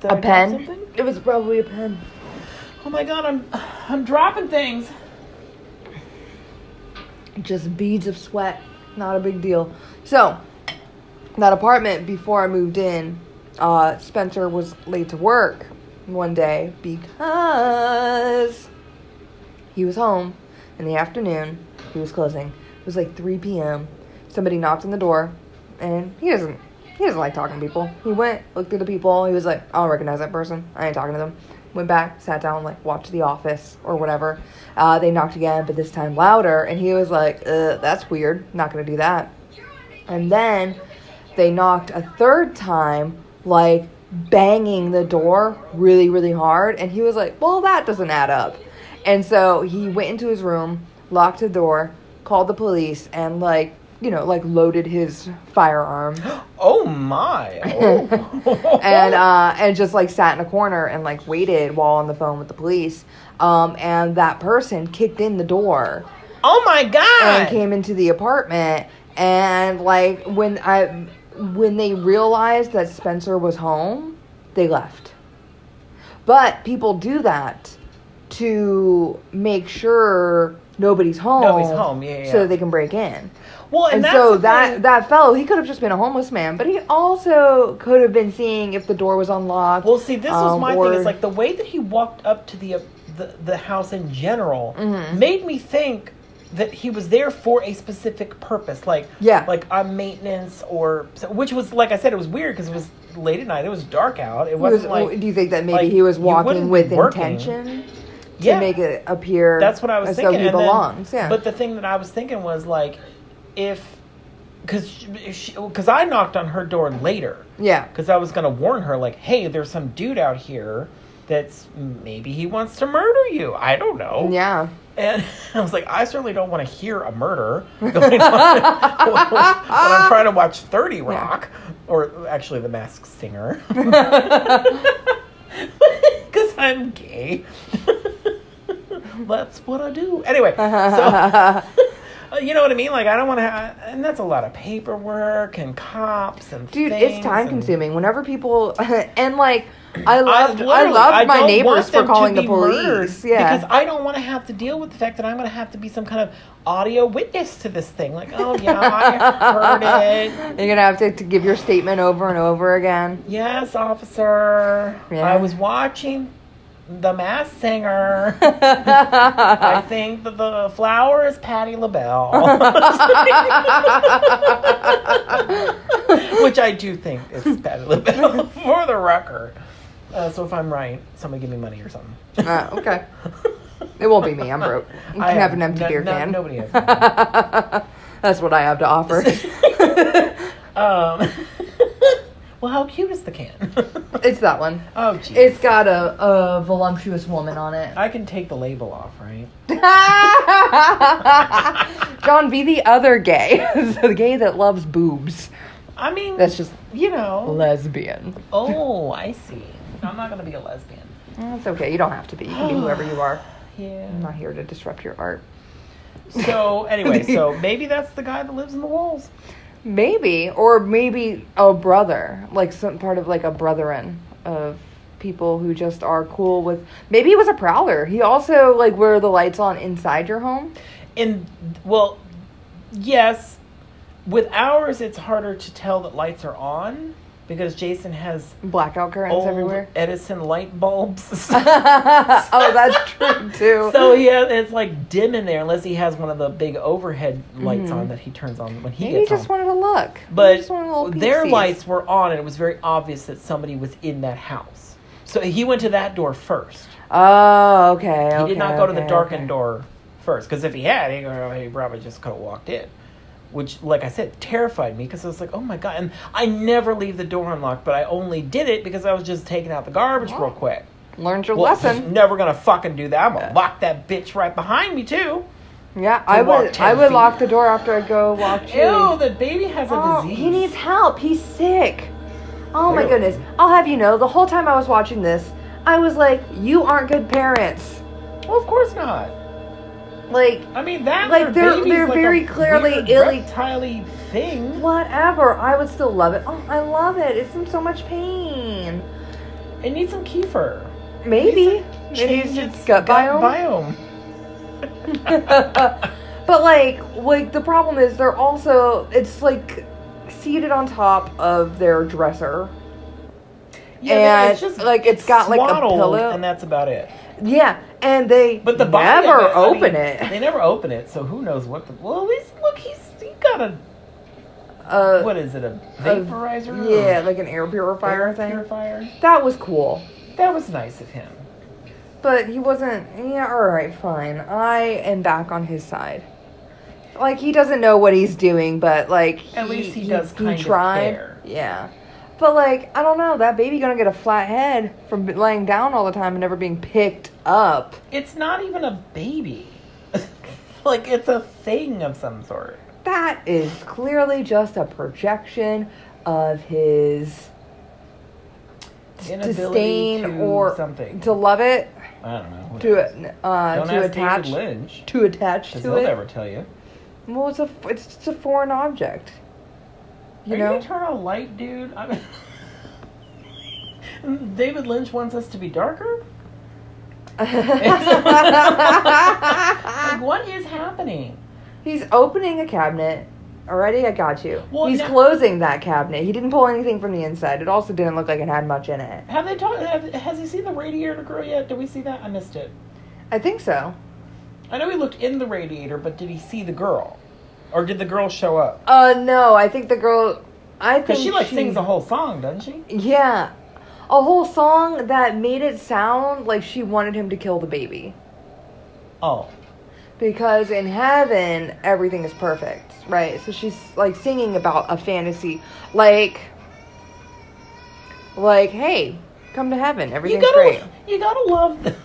Did I a drop pen. something? It was probably a pen. Oh my god, I'm I'm dropping things. just beads of sweat, not a big deal. So, that apartment before I moved in, uh, Spencer was late to work one day because he was home in the afternoon. He was closing. It was like 3 p.m. Somebody knocked on the door, and he doesn't. He doesn't like talking to people. He went, looked through the people. He was like, I don't recognize that person. I ain't talking to them. Went back, sat down, like watched The Office or whatever. Uh, they knocked again, but this time louder, and he was like, uh, "That's weird. Not gonna do that." And then they knocked a third time, like banging the door really, really hard. And he was like, Well, that doesn't add up. And so he went into his room, locked the door, called the police, and like, you know, like loaded his firearm Oh my. Oh. and uh, and just like sat in a corner and like waited while on the phone with the police. Um, and that person kicked in the door oh my god. and came into the apartment and like when I when they realized that Spencer was home, they left. But people do that to make sure nobody's home. Nobody's home, yeah, yeah. So that they can break in. Well, and, And, so that that fellow, he could have just been a homeless man, but he also could have been seeing if the door was unlocked. Well, see, this was um, my or- thing. Is like the way that he walked up to the uh, the, the house in general Mhm. made me think that he was there for a specific purpose, like Yeah. like on maintenance or which was like I said, it was weird because it was late at night. It was dark out. It He was- wasn't like do you think that maybe like, he was walking with intention to Yeah. make it appear That's what I was as thinking. he and then- belongs? yeah. But the thing that I was thinking was like, if because because I knocked on her door later yeah. because I was gonna warn her like, hey, there's some dude out here that's maybe he wants to murder you. I don't know. Yeah. And I was like, I certainly don't want to hear a murder going on when I'm trying to watch 30 Rock, or actually The Masked Singer. Because I'm gay. That's what I do. Anyway, so, Uh, you know what I mean? Like, I don't want to have, and that's a lot of paperwork and cops and Dude, it's time and- consuming. Whenever people and like I loved I, literally, loved my don't neighbors want for them to calling the police. Yeah. Because I don't want to have to deal with the fact that I'm going to have to be some kind of audio witness to this thing. Like, oh, yeah, I heard it. You're gonna have to, to give your statement over and over again. Yes, officer. Yeah. I was watching The Masked Singer. I think that the flower is Patti LaBelle. Which I do think is Patti LaBelle, for the record. Uh, so if I'm right, somebody give me money or something. Uh, okay. It won't be me. I'm broke. You can I have have an empty no- beer no- can. nobody has That's what I have to offer. Um, well, how cute is the can? it's that one. oh, jeez. It's got a, a voluptuous woman on it. I can take the label off, right? John, be the other gay. the gay that loves boobs. I mean, That's just you know. lesbian. Oh, I see. I'm not gonna be a lesbian. That's okay. You don't have to be. You can be whoever you are. Yeah. I'm not here to disrupt your art. So anyway, so maybe that's the guy that lives in the walls. Maybe, or maybe a brother, like some part of like a brethren of people who just are cool with. Maybe he was a prowler. He also like were the lights on inside your home. And well, yes, with ours it's harder to tell that lights are on because Jason has Blackout curtains everywhere. Edison light bulbs. oh, that's true too. so yeah, it's like dim in there unless he has one of the big overhead lights on that he turns on when he Mm-hmm. Maybe he just home. wanted to look. But just wanted a little their lights were on, and it was very obvious that somebody was in that house. So he went to that door first. Oh, okay. He did not go to the darkened okay. door first, because if he had, he probably just could have walked in. Which, like I said, terrified me because I was like, "Oh my god!" And I never leave the door unlocked, but I only did it because I was just taking out the garbage real quick. Learned your Well, lesson. Never gonna fucking do that. I'm gonna lock that bitch right behind me too. Yeah, I would. I would feet. lock the door after I go walk. Ew, the baby has a Oh, disease. he needs help. He's sick. Oh my goodness. I'll have you know, the whole time I was watching this, I was like, you aren't good parents. Well, of course not. Like, I mean that Like, they're- they're like very a clearly illy- reptile-y thing. whatever. I would still love it. Oh, I love it. It's in so much pain. It needs some kefir. Maybe. change its its gut biome? biome. but like like the problem is they're also it's like seated on top of their dresser. Yeah, And, it's just like, it's got, like, a pillow. and that's about it. Yeah, and they But the never it, I open mean, it. They never open it, so who knows what the. Well, at least look, he's he got a Uh, what is it? A a- vaporizer? yeah, like an air purifier air thing. purifier. That was cool. That was nice of him. But he wasn't. Yeah, all right, fine. I am back on his side. Like he doesn't know what he's doing, but like At least he does kind of tried. Yeah, but like I don't know, that baby gonna get a flat head from laying down all the time and never being picked up. It's not even a baby. like it's a thing of some sort. That is clearly just a projection of his Inability disdain to or something. to love it, I don't know. to whatever. uh, Don't to ask attach, Lynch. to attach to he'll it. never tell you. Well, it's a it's just a foreign object. You Are know. you gonna turn on light, dude? I mean, David Lynch wants us to be darker. Like, what is happening? He's opening a cabinet. Already, I got you. Well, He's now- closing that cabinet. He didn't pull anything from the inside. It also didn't look like it had much in it. Have they talked? Has he seen the radiator girl yet? Did we see that? I missed it. I think so. I know he looked in the radiator, but did he see the girl, or did the girl show up? Uh, no, I think the girl. I think Because she like sings a whole song, doesn't she? Yeah, a whole song that made it sound like she wanted him to kill the baby. Oh, Because in heaven, everything is perfect, right? So she's like singing about a fantasy, like, like, hey, come to heaven, you gotta, great. you gotta love.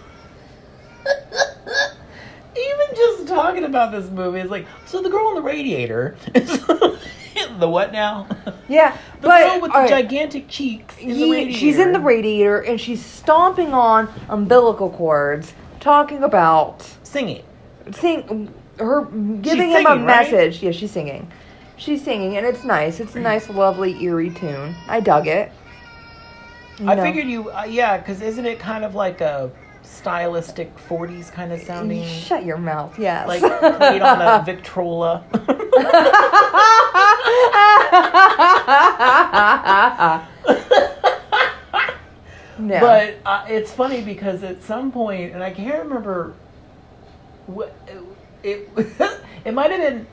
Even just talking about this movie is like, so the girl in the radiator, the what now? Yeah, The but girl with the right, gigantic cheeks in the she's in the radiator and she's stomping on umbilical cords, talking about singing. sing her giving him a singing, right? message. Yeah, she's singing. She's singing, and it's nice. It's a nice, lovely, eerie tune. I dug it. You I know. figured you, uh, yeah, because isn't it kind of like a stylistic '40s kind of sounding, Shut your mouth. Yes. like played on a Victrola? no. But uh, it's funny because at some point, and I can't remember what it it, it might have been.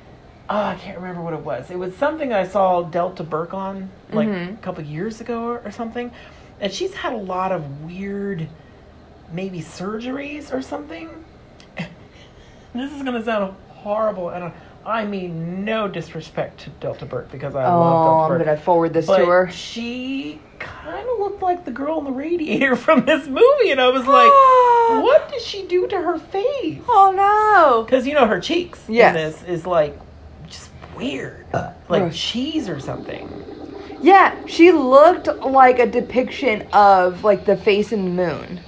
Oh, I can't remember what it was. It was something I saw Delta Burke on like Mhm. a couple years ago or, or something, and she's had a lot of weird, maybe surgeries or something. this is gonna sound horrible, and I mean no disrespect to Delta Burke because I love oh, Delta I'm Burke. gonna forward this But to her. she kind of looked like the girl in the radiator from this movie, and I was like, ah. "What did she do to her face?" Oh no. Because you know her cheeks Yes. this is like just weird, uh, like Gross. cheese or something. Yeah, she looked like a depiction of like the face in the moon.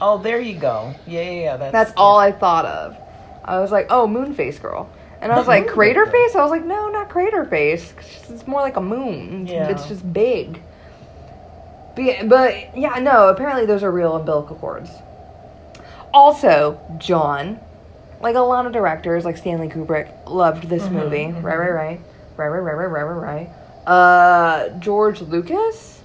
Oh, there you go. Yeah, yeah, yeah. That's, That's all I thought of. I was like, oh, moon face girl. And I was like, crater face. I was like, no, not crater face. It's more like a moon. Yeah. It's just big. But yeah, but yeah, no, apparently those are real umbilical cords. Also, John, like a lot of directors, like Stanley Kubrick, loved this Mhm, movie. mhm. Right, right, right. Right, right, right, right, right, right, right. Uh, George Lucas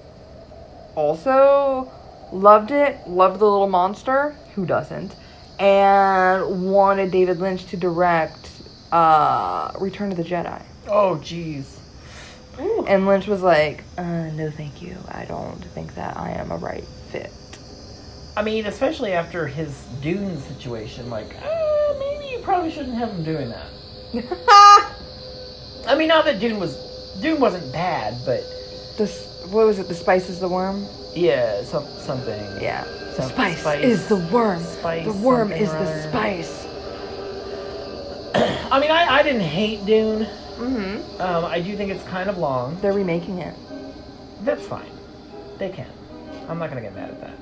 also loved it, loved the little monster. Who doesn't? And wanted David Lynch to direct uh, Return of the Jedi. Oh, jeez. And Lynch was like, uh, no, thank you. I don't think that I am a right fit. I mean, especially after his Dune situation, like, uh, maybe you probably shouldn't have him doing that. I mean, not that Dune was Dune wasn't bad, but this, what was it? The spice is the worm? yeah, some something. Yeah. Some- spice, spice- is the worm. spice the worm is the spice. I mean, I, I didn't hate Dune. Mm-hmm. Um, I do think it's kind of long. They're remaking it. That's fine. They can. I'm not gonna get mad at that.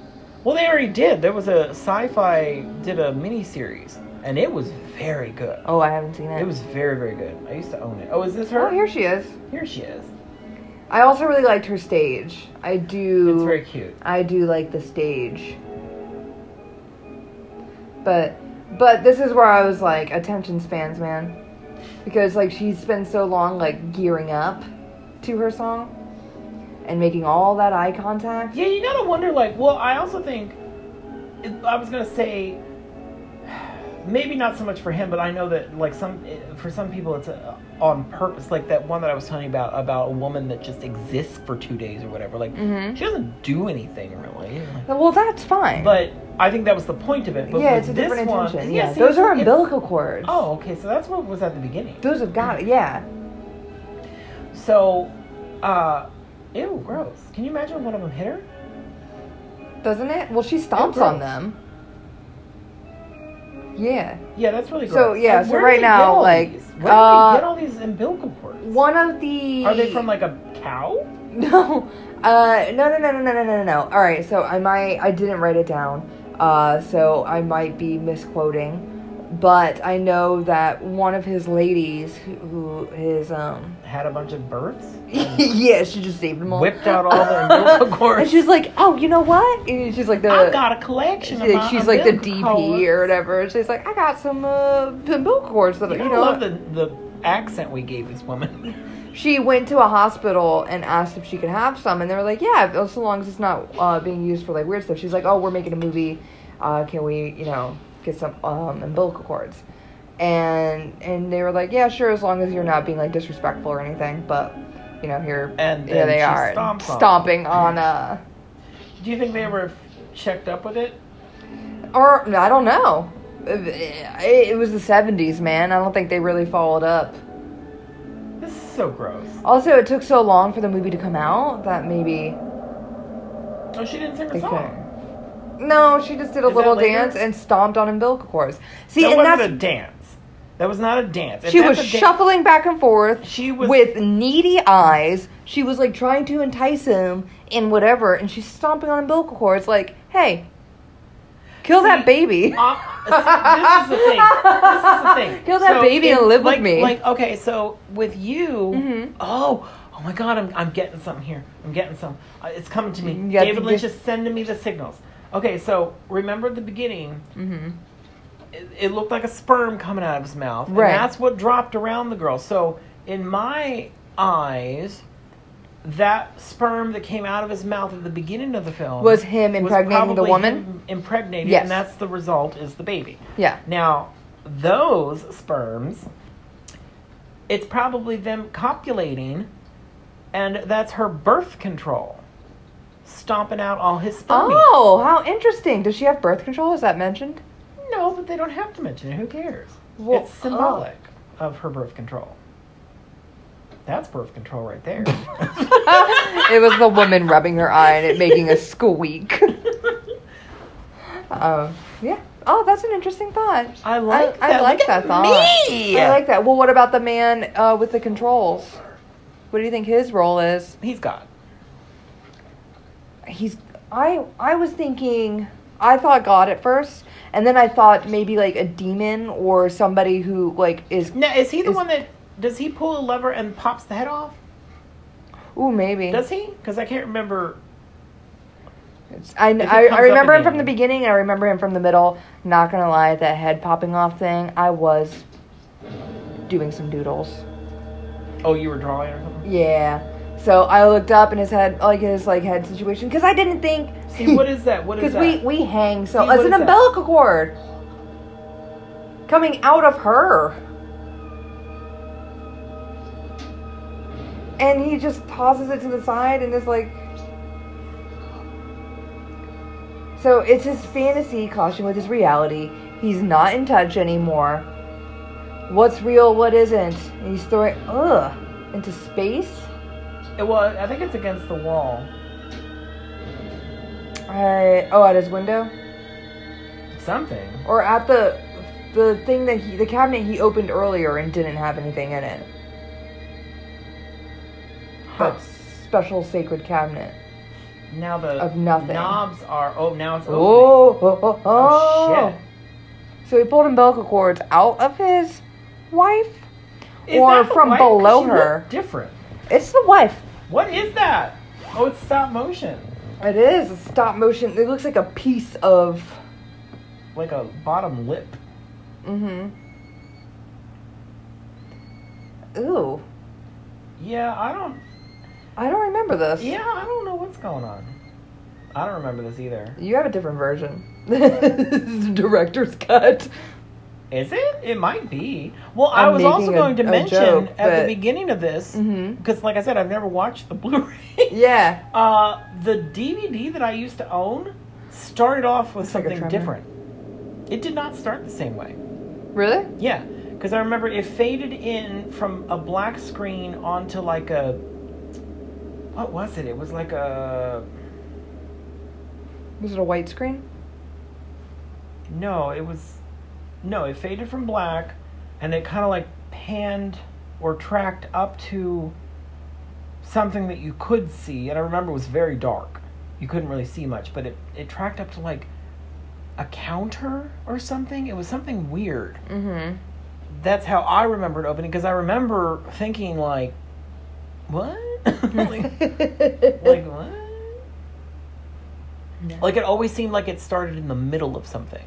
Well, they already did. There was a sci-fi did a mini series, and it was very good. Oh, I haven't seen it. It was very very good. I used to own it. Oh, is this her? Oh, here she is. Here she is. I also really liked her stage. I do. It's very cute. I do like the stage. But but this is where I was like attention spans, man. Because like she's spent so long like gearing up to her song and making all that eye contact. Yeah, you gotta wonder. Like, well, I also think I was gonna say maybe not so much for him, but I know that like some for some people it's uh on purpose. Like that one that I was telling you about about a woman that just exists for two days or whatever. Like Mhm. she doesn't do anything really. Well, that's fine. but I think that was the point of it. But yeah, it's a this different one, intention. yeah, Yeah, see, those are umbilical cords. Oh, okay. So that's what was at the beginning. Those have got it. Yeah. So, uh, ew, gross. Can you imagine one of them hit her? Doesn't it? Well, she stomps on them. Yeah. Yeah, that's really gross. So, yeah, so do right now, like, these? where do uh, they get all these umbilical cords? One of the Are they from like a cow? No. Uh no no no no no no no no. All right, so I might I didn't write it down. Uh so I might be misquoting. But I know that one of his ladies who, who his um Had a bunch of births? yeah, she just saved them all. Whipped out all the umbilical cords. and she's like, "Oh, you know what?" And she's like the I've got a collection she- my she's like the DP cords. or whatever. She's like, "I got some uh, umbilical cords that You, you know, know." I love the, the accent we gave this woman. she went to a hospital and asked if she could have some, and they were like, "Yeah, so long as it's not uh, being used for like weird stuff." She's like, "Oh, we're making a movie. Uh, can we, you know, get some um, umbilical cords?" And and they were like, "Yeah, sure, as long as you're not being like disrespectful or anything." But you know, here, And here they are stomps stomping on uh, Do you think they ever checked up with it? or I don't know. It, it was the '70s, man. I don't think they really followed up. This is so gross. Also, it took so long for the movie to come out that maybe Oh, she didn't sing a song. No, she just did a Is little dance and stomped on umbilical cords. See, that and wasn't that's a dance. That was not a dance. If she was dan- shuffling back and forth She was with needy eyes. She was like trying to entice him in whatever, and she's stomping on umbilical cords. Like, hey, kill See, that baby. Uh, see, this is the thing. This is the thing. Kill that baby and live with like, me. Like, okay, so with you, Mhm. oh, oh my God, I'm, I'm getting something here. I'm getting some. Uh, it's coming to me. David to Lynch get- is sending me the signals. Okay, so remember the beginning, mm-hmm. It, looked like a sperm coming out of his mouth, Right. and that's what dropped around the girl. So in my eyes. That sperm that came out of his mouth at the beginning of the film Was him impregnating the woman? him impregnating, Yes. and that's the result is the baby. Yeah. Now, those sperms, it's probably them copulating, and that's her birth control, stomping out all his sperm. Oh, how interesting. Does she have birth control? Is that mentioned? No, but they don't have to mention it. Who cares? Well, it's symbolic of her birth control. That's birth control right there. it was the woman rubbing her eye and it making a squeak. Um, yeah. Oh, that's an interesting thought. I like I, that. I like that at thought. me! I like that. Well, what about the man uh, with the controls? What do you think his role is? He's God. He's. I. I was thinking. I thought God at first, and then I thought maybe like a demon or somebody who like is. Now, is he the Is- one that does he pull a lever and pops the head off? Ooh, maybe. Does he? Because I can't remember. It's- I, I, I remember him from the beginning. I remember him from the middle. Not gonna lie, that head popping off thing. I was doing some doodles. Oh, you were drawing or something. Yeah. So I looked up in his head, like his like head situation, because I didn't think. What is that? What is that? Because we we hang so See, it's an is that? umbilical cord coming out of her, and he just tosses it to the side and is like. So it's his fantasy clashing with his reality. He's not in touch anymore. What's real? What isn't? And he's throwing ugh into space. It- well, I think it's against the wall. Uh, oh, at his window. Something. or at the the thing that he the cabinet he opened earlier and didn't have anything in it. Huh. That special sacred cabinet. Now the Of nothing. knobs are. Oh, now it's opening. Oh, oh, oh, Oh, oh. shit. So he pulled umbilical cords out of his wife. Is Or from wife? below her. Different. It's the wife. What is that? Oh, it's stop motion. It is a stop motion. It looks like a piece of like a bottom lip. Mm-hmm. Ooh. Yeah, I don't. I don't remember this. Yeah, I don't know what's going on. I don't remember this either. You have a different version. this is director's cut. Is it? It might be. Well, I I'm was also making a- going to mention joke, at the beginning of this, Mm-hmm. because like I said, I've never watched the Blu-ray. Yeah. Uh, the DVD that I used to own started off with It's something tremor. different. It did not start the same way. Really? Yeah, because I remember it faded in from a black screen onto like a. What was it? It was like a. Was it a white screen? No, it was. No, it faded from black, and it kind of like panned or tracked up to something that you could see. And I remember it was very dark. You couldn't really see much, but it, it tracked up to like a counter or something. It was something weird. Mm-hmm. That's how I remember it opening because I remember thinking like, what? like, like what? Like it always seemed like it started in the middle of something.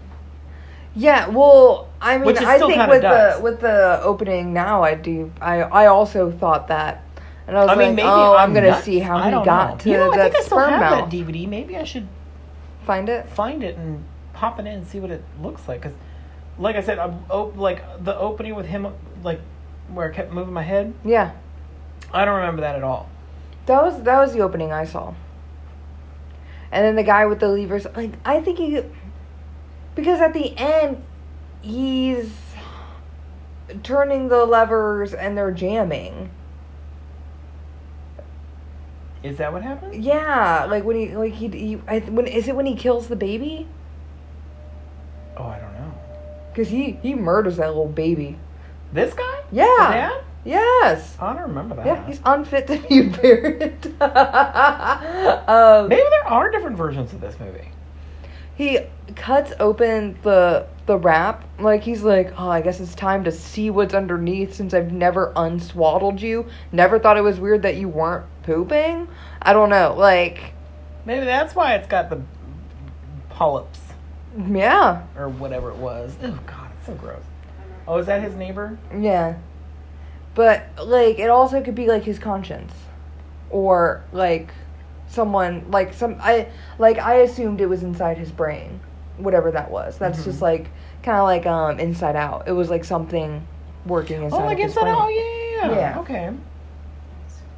Yeah, well, I mean, Which it I still think kinda with does. the with the opening now, I do. I I also thought that, and I was I mean, like, maybe oh, I'm, I'm gonna nuts. see how I he don't got know. to you know, I that think I still sperm have mouth. that DVD. Maybe I should Find it. find it and pop it in and see what it looks like. Because, like I said, I'm, op- like the opening with him, like where I kept moving my head. Yeah, I don't remember that at all. that was that was the opening I saw. And then the guy with the levers, like I think he, because at the end, he's turning the levers and they're jamming. Is that what happened? Yeah, like when he like he, he I, when is it when he kills the baby? Oh, I don't know. Because he he murders that little baby. This guy? Yeah. Yes. I don't remember that. Yeah, he's unfit to be a parent. um, Maybe there are different versions of this movie. He cuts open the the wrap like he's like oh i guess it's time to see what's underneath since i've never unswaddled you never thought it was weird that you weren't pooping i don't know like Maybe that's why it's got the polyps yeah or whatever it was. Oh God, it's so gross. Oh, is that his neighbor? yeah but like it also could be like his conscience or like someone like some i like i assumed it was inside his brain whatever that was that's Mhm. just like kind of like um inside out it was like something working inside Oh, like his inside brain. out. Oh, yeah, yeah, yeah. Yeah. Okay.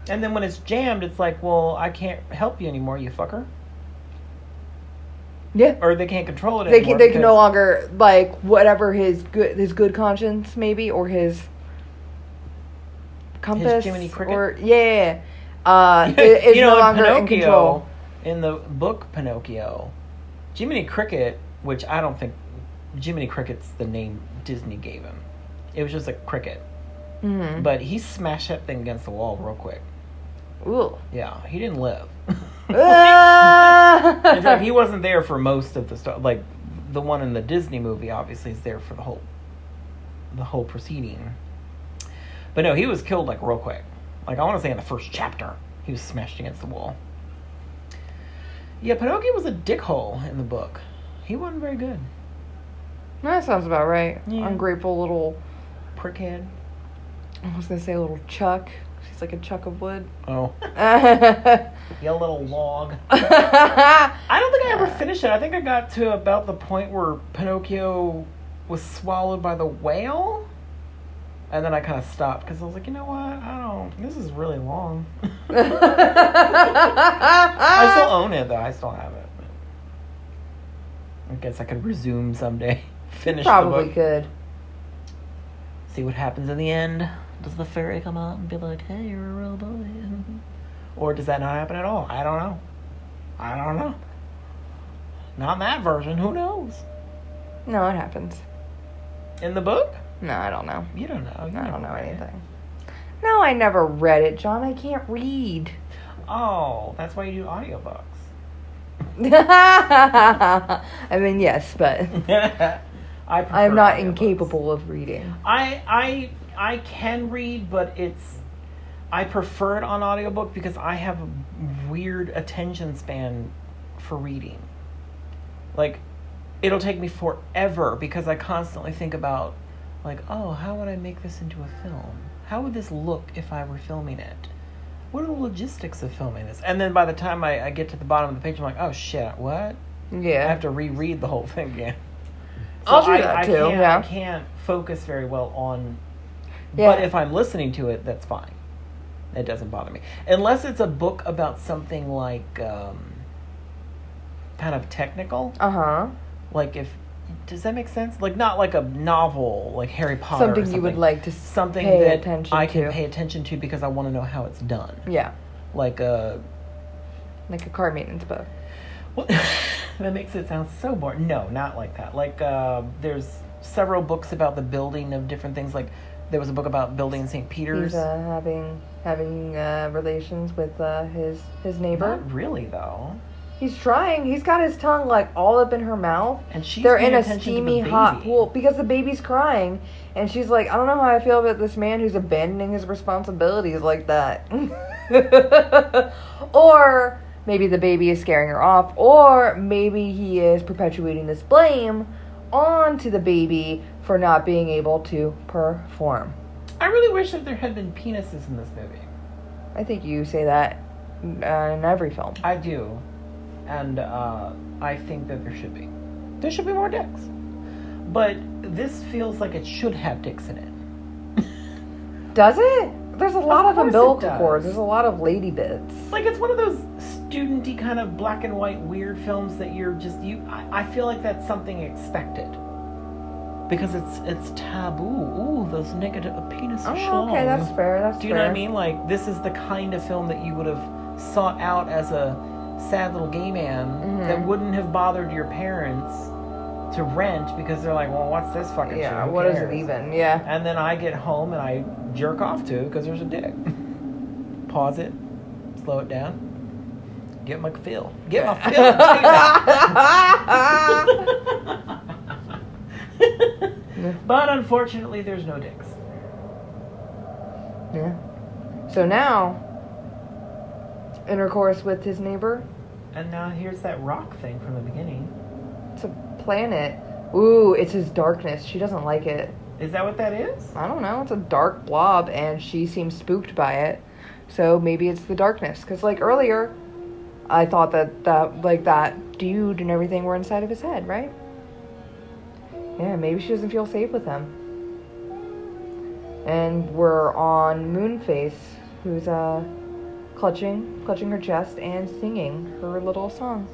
And then when it's jammed, it's like, well, I can't help you anymore, you fucker. yeah Or they can't control it they anymore. can they can no longer like whatever his good his good conscience maybe or his compass Jiminy Cricket? or yeah uh is, you know, no in longer in Pinocchio, control in the book Pinocchio, Jiminy Cricket, which I don't think Jiminy Cricket's the name Disney gave him. It was just a cricket, mm-hmm. but he smashed that thing against the wall real quick. Ooh. Yeah, he didn't live. Ah! In fact, he wasn't there for most of the stuff. Like the one in the Disney movie, obviously, is there for the whole, the whole proceeding. But no, he was killed like real quick. Like I want to say in the first chapter, he was smashed against the wall. Yeah, Pinocchio was a dickhole in the book. He wasn't very good. that sounds about right. Yeah. Ungrateful little. Prickhead. I was gonna say little Chuck. She's like a chuck of wood. Oh, you little log. I don't think I ever finished it. I think I got to about the point where Pinocchio was swallowed by the whale. And then I kind of stopped because I was like, you know what? I don't. This is really long. I still own it though. I still have it. I guess I could resume someday. Finish the Probably could. See what happens in the end. Does the fairy come out and be like, "Hey, you're a real boy," or does that not happen at all? I don't know. I don't know. Not in that version. Who knows? No, it happens. In the book, No, I don't know. you don't know. You I don't know read it. anything. No, I never read it, John. I can't read. Oh, that's why you do audiobooks. I mean, yes, but I I'm not audiobooks. incapable of reading. I I I can read, but it's I prefer it on audiobook because I have a weird attention span for reading. Like it'll take me forever because I constantly think about, like, oh, how would I make this into a film? How would this look if I were filming it? What are the logistics of filming this? And then by the time I, I get to the bottom of the page, I'm like, oh shit, what? Yeah. I have to reread the whole thing again. I'll do I, that I too, Can't, yeah. I can't focus very well on. Yeah. But if I'm listening to it, that's fine. It doesn't bother me, unless it's a book about something like um, kind of technical. Uh huh. Like if does that make sense? Like not like a novel like Harry Potter. or Something you would like to something that I can to. pay attention to because I want to know how it's done. Yeah. Like a. Like a car maintenance book. Well, that makes it sound so boring. No, not like that. Like uh, there's several books about the building of different things. Like there was a book about building St. Peter's. He's uh, having having uh, relations with uh, his his neighbor. Not really though. He's trying. He's got his tongue like all up in her mouth. And she's They're in a attention to the steamy hot pool because the baby's crying, and she's like, "I don't know how I feel about this man who's abandoning his responsibilities like that." or maybe the baby is scaring her off, or maybe he is perpetuating this blame onto the baby for not being able to perform. I really wish that there had been penises in this movie. I think you say that uh, in every film. I do, and uh, I think that there should be. There should be more dicks. But this feels like it should have dicks in it. Does it? There's a lot of, it umbilical cords. There's a lot of lady bits. Like it's one of those studenty kind of black and white weird films that you're just you. I, I feel like that's something expected because it's it's taboo. Ooh, those negative penis. Oh, schlong. okay, that's fair. That's fair. Do you fair. know what I mean? Like this is the kind of film that you would have sought out as a sad little gay man Mhm. that wouldn't have bothered your parents to rent because they're like, well, what's this fucking shit? Yeah, Who what is it even? Yeah. And then I get home and I jerk off to because there's a dick. Pause it, slow it down, get my feel, get my feel. but unfortunately, there's no dicks. yeah. So now, intercourse with his neighbor. And now here's that rock thing from the beginning. It's a planet. Ooh, it's his darkness. She doesn't like it. Is that what that is? I don't know. It's a dark blob, and she seems spooked by it. So maybe it's the darkness. Because like earlier, I thought that that like that dude and everything were inside of his head, right? Yeah, maybe she doesn't feel safe with him. And we're on Moonface, who's uh clutching, clutching her chest and singing her little song.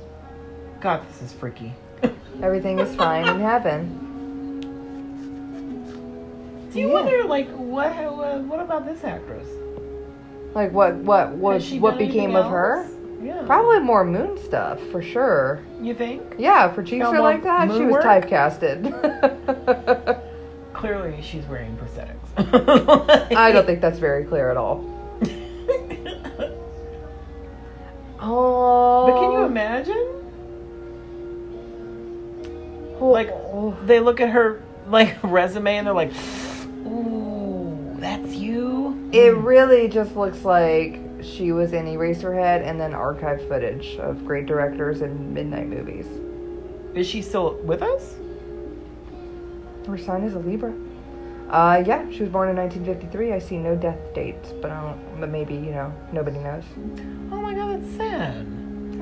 God, this is freaky. Everything is fine in heaven. Do you Yeah. wonder, like, what what about this actress? Like what what Has what she what done became anything of her? else? Yeah. Probably more moon stuff for sure. You think? Yeah, for cheeks Got are more like that, she moon was work? typecasted. Clearly, she's wearing prosthetics. I don't think that's very clear at all. Oh. But can you oh. imagine? Oh, Like, oh. they look at her like resume and they're like, "Ooh, that's you." It really just looks like she was in Eraserhead and then archive footage of great directors and midnight movies. Is she still with us? Her sign is a Libra. Uh, yeah, she was born in 1953. I see no death dates, but I don't. But maybe you know, nobody knows. Oh my god, that's sad.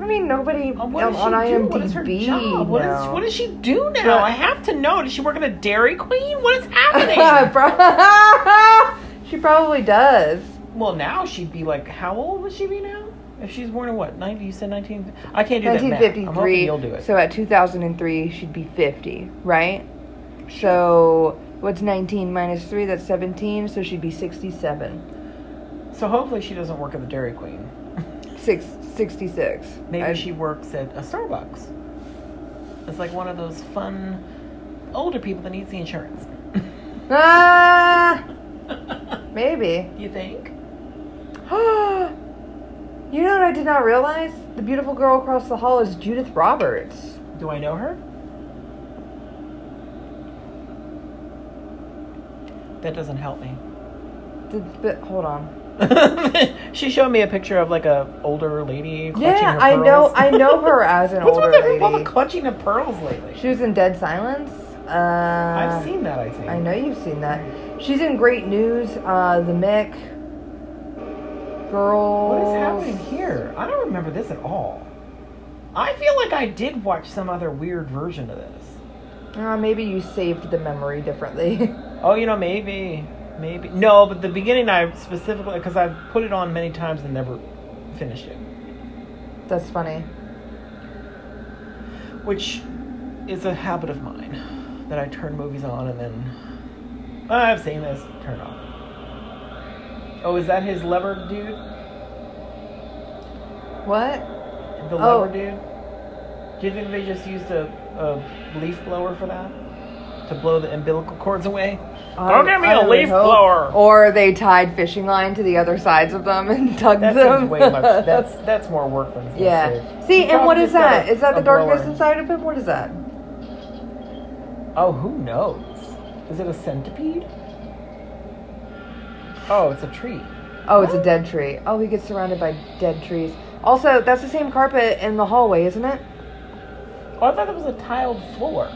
I mean, nobody Uh, what on, on do? IMDb What is her job? What, is, knows. what does she do now? But- I have to know. Does she work at a Dairy Queen? What is happening? she probably does. well, now she'd be like, how old would she be now? If she's born in what? 90? You said 19? I can't do that math. 1953. you'll do it. So at 2003, she'd be 50, right? So what's 19 minus 3? That's 17. So she'd be 67. So hopefully she doesn't work at the Dairy Queen. Six, 66. Maybe I- she works at a Starbucks. It's like one of those fun older people that needs the insurance. Ah! Maybe. You think? you know what I did not realize? The beautiful girl across the hall is Judith Roberts. Do I know her? That doesn't help me. Did, but hold on. she showed me a picture of like a older lady. Clutching Yeah, her I know. pearls. I know her as an What's older with everyone lady. clutching the pearls lately? She was in Dead Silence. Uh, I've seen that. I think. I know you've seen that. She's in Great News. Uh, the Mick. Girls. What is happening here? I don't remember this at all. I feel like I did watch some other weird version of this. Uh, maybe you saved the memory differently. Oh, you know, maybe, maybe. No, but the beginning I specifically because I've put it on many times and never finished it, That's funny. which is a habit of mine that I turn movies on and then "Oh, I've seen this, turn off. Oh, is that his lever dude? What? The Oh. lever dude? Do you think they just used a, a leaf blower for that? To blow the umbilical cords away? Go get me I a would leaf hope. blower. Or they tied fishing line to the other sides of them and tugged That them. seems way much. That's that's more work than it's gonna yeah. save. See, You and what probably is just got that? a- Is that a the darkness blower. inside of him? What is that? Oh, who knows? Is it a centipede? Oh, it's a tree. Oh, it's a dead tree. Oh, he gets surrounded by dead trees. Also, that's the same carpet in the hallway, isn't it? Oh, I thought that was a tiled floor.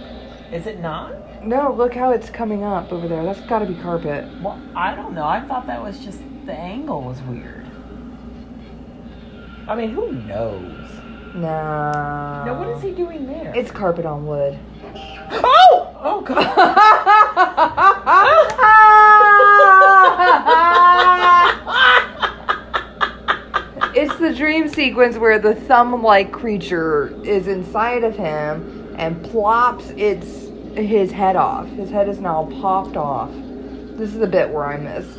Is it not? No, look how it's coming up over there. That's got to be carpet. Well, I don't know. I thought that was just the angle was weird. I mean, who knows? No. Now, what is he doing there? It's carpet on wood. oh, oh god. it's the dream sequence where the thumb-like creature is inside of him and plops its his head off. His head is now popped off. This is the bit where I missed.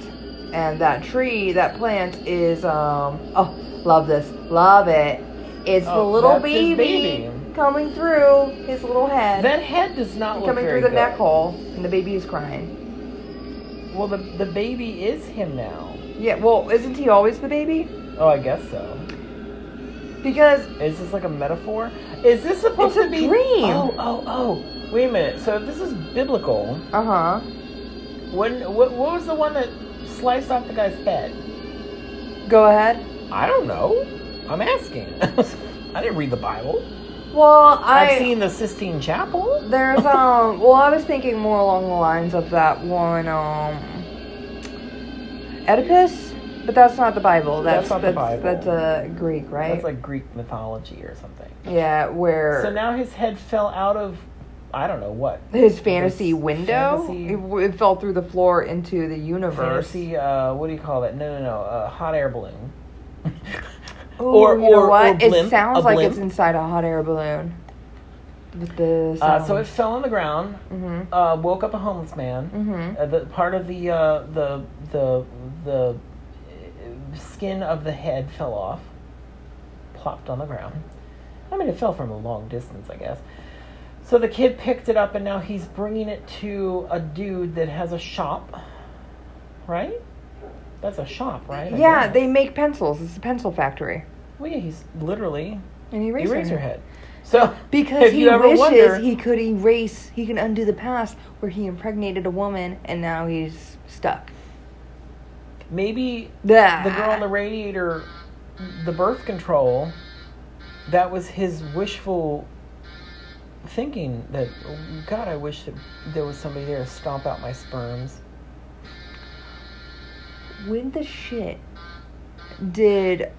And that tree, that plant is um oh, love this. Love it. It's the Oh, little baby, baby. coming through his little head. that head does not look coming through the good. neck hole and the baby is crying. Well, the the baby is him now. Yeah, well, isn't he always the baby? Oh, I guess so. Because Is this like a metaphor? Is this supposed It's a to be? dream. Oh, oh, oh! Wait a minute. So if this is biblical, uh-huh. when what, what was the one that sliced off the guy's head? Go ahead. I don't know. I'm asking. I didn't read the Bible. Well, I I've seen the Sistine Chapel. there's um well I was thinking more along the lines of that one um Oedipus, but that's not the Bible. That's That's not the Bible. That's uh, Greek, right? That's like Greek mythology or something. yeah, where So now his head fell out of, I don't know what. his fantasy this window fantasy- it, it fell through the floor into the universe. Fantasy, uh, what do you call that? No, no, no. Uh, hot air balloon. Ooh, Or- you know what? or blimp, it sounds like it's inside a hot air balloon. With the Uh, so it fell on the ground. mm-hmm. Uh, woke up a homeless man. Mm-hmm. Uh, the part of the uh, the the the uh, skin of the head fell off, plopped on the ground. I mean, it fell from a long distance, I guess. So the kid picked it up, and now he's bringing it to a dude that has a shop. Right? That's a shop, right? I Yeah, guess. they make pencils. It's a pencil factory. Well, yeah, he's literally An eraser. eraser head. So Because if he you ever wishes wonder, he could erase, he can undo the past where he impregnated a woman and now he's stuck. maybe The the girl in the radiator, the birth control, that was his wishful thinking that, oh, God, I wish that there was somebody there to stomp out my sperms. When the shit did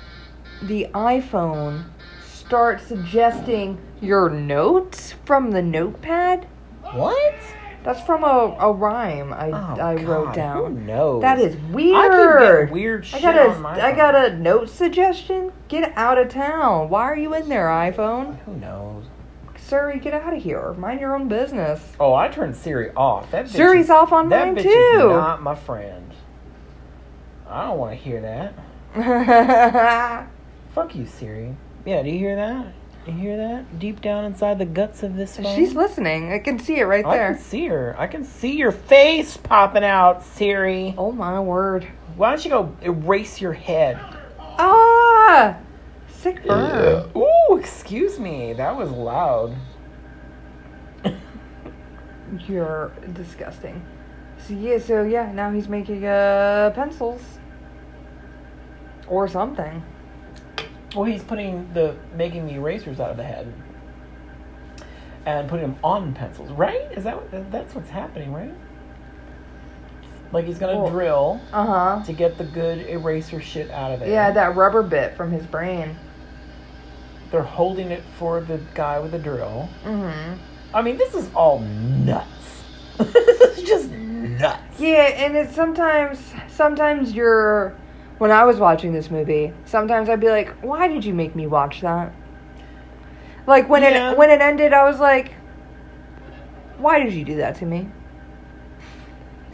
the iPhone start suggesting your notes from the notepad? What? That's from a, a rhyme I, Oh, I wrote God, down. Who knows? That is I weird. getting weird I got my I got a note suggestion. Get out of town. Why are you in there, iPhone? Who knows? Siri, get out of here. Mind your own business. Oh, I turned Siri off. That bitch Siri's is- off on that mine bitch too. Is not my friend. I don't want to hear that. Fuck you, Siri. Yeah, do you hear that? You hear that? Deep down inside the guts of this phone. She's listening. I can see it right there. I can see her. I can see your face popping out, Siri. Oh my word. Why don't you go erase your head? Ah! Sick burn. Ooh, excuse me. That was loud. You're disgusting. So yeah, so yeah, now he's making uh pencils. Or something. Well, he's putting the making the erasers out of the head and putting them on pencils, right? Is that what, that's what's happening, right? Like he's gonna Well- drill Uh huh. to get the good eraser shit out of it. Yeah, that rubber bit from his brain. They're holding it for the guy with the drill. Mm-hmm. I mean, this is all nuts. this is just nuts. Yeah, and it's sometimes sometimes you're when I was watching this movie, sometimes I'd be like, "Why did you make me watch that?" Like when Yeah. it when it ended, I was like, "Why did you do that to me?"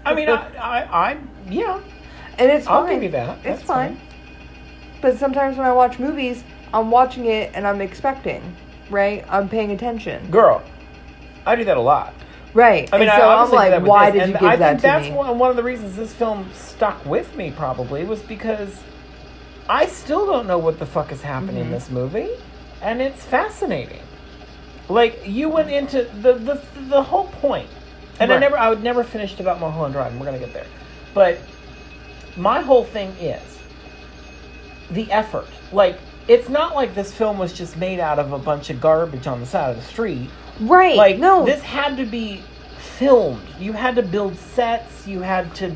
I mean, I, I, I yeah, And it's I'll fine. give you that. It's fine. fine. But sometimes when I watch movies, I'm watching it and I'm expecting, right? I'm paying attention, girl. I do that a lot. right? I mean, and so do that like, "Why this, did and you give I that think to that's me?" one, one of the reasons this film stuck with me. Probably was because I still don't know what the fuck is happening in Mhm. this movie, and it's fascinating. Like you went into the the the whole point, and I never I would never finished about Mulholland Drive. and We're gonna get there, but my whole thing is the effort. Like it's not like this film was just made out of a bunch of garbage on the side of the street right? like no, this had to be filmed you had to build sets you had to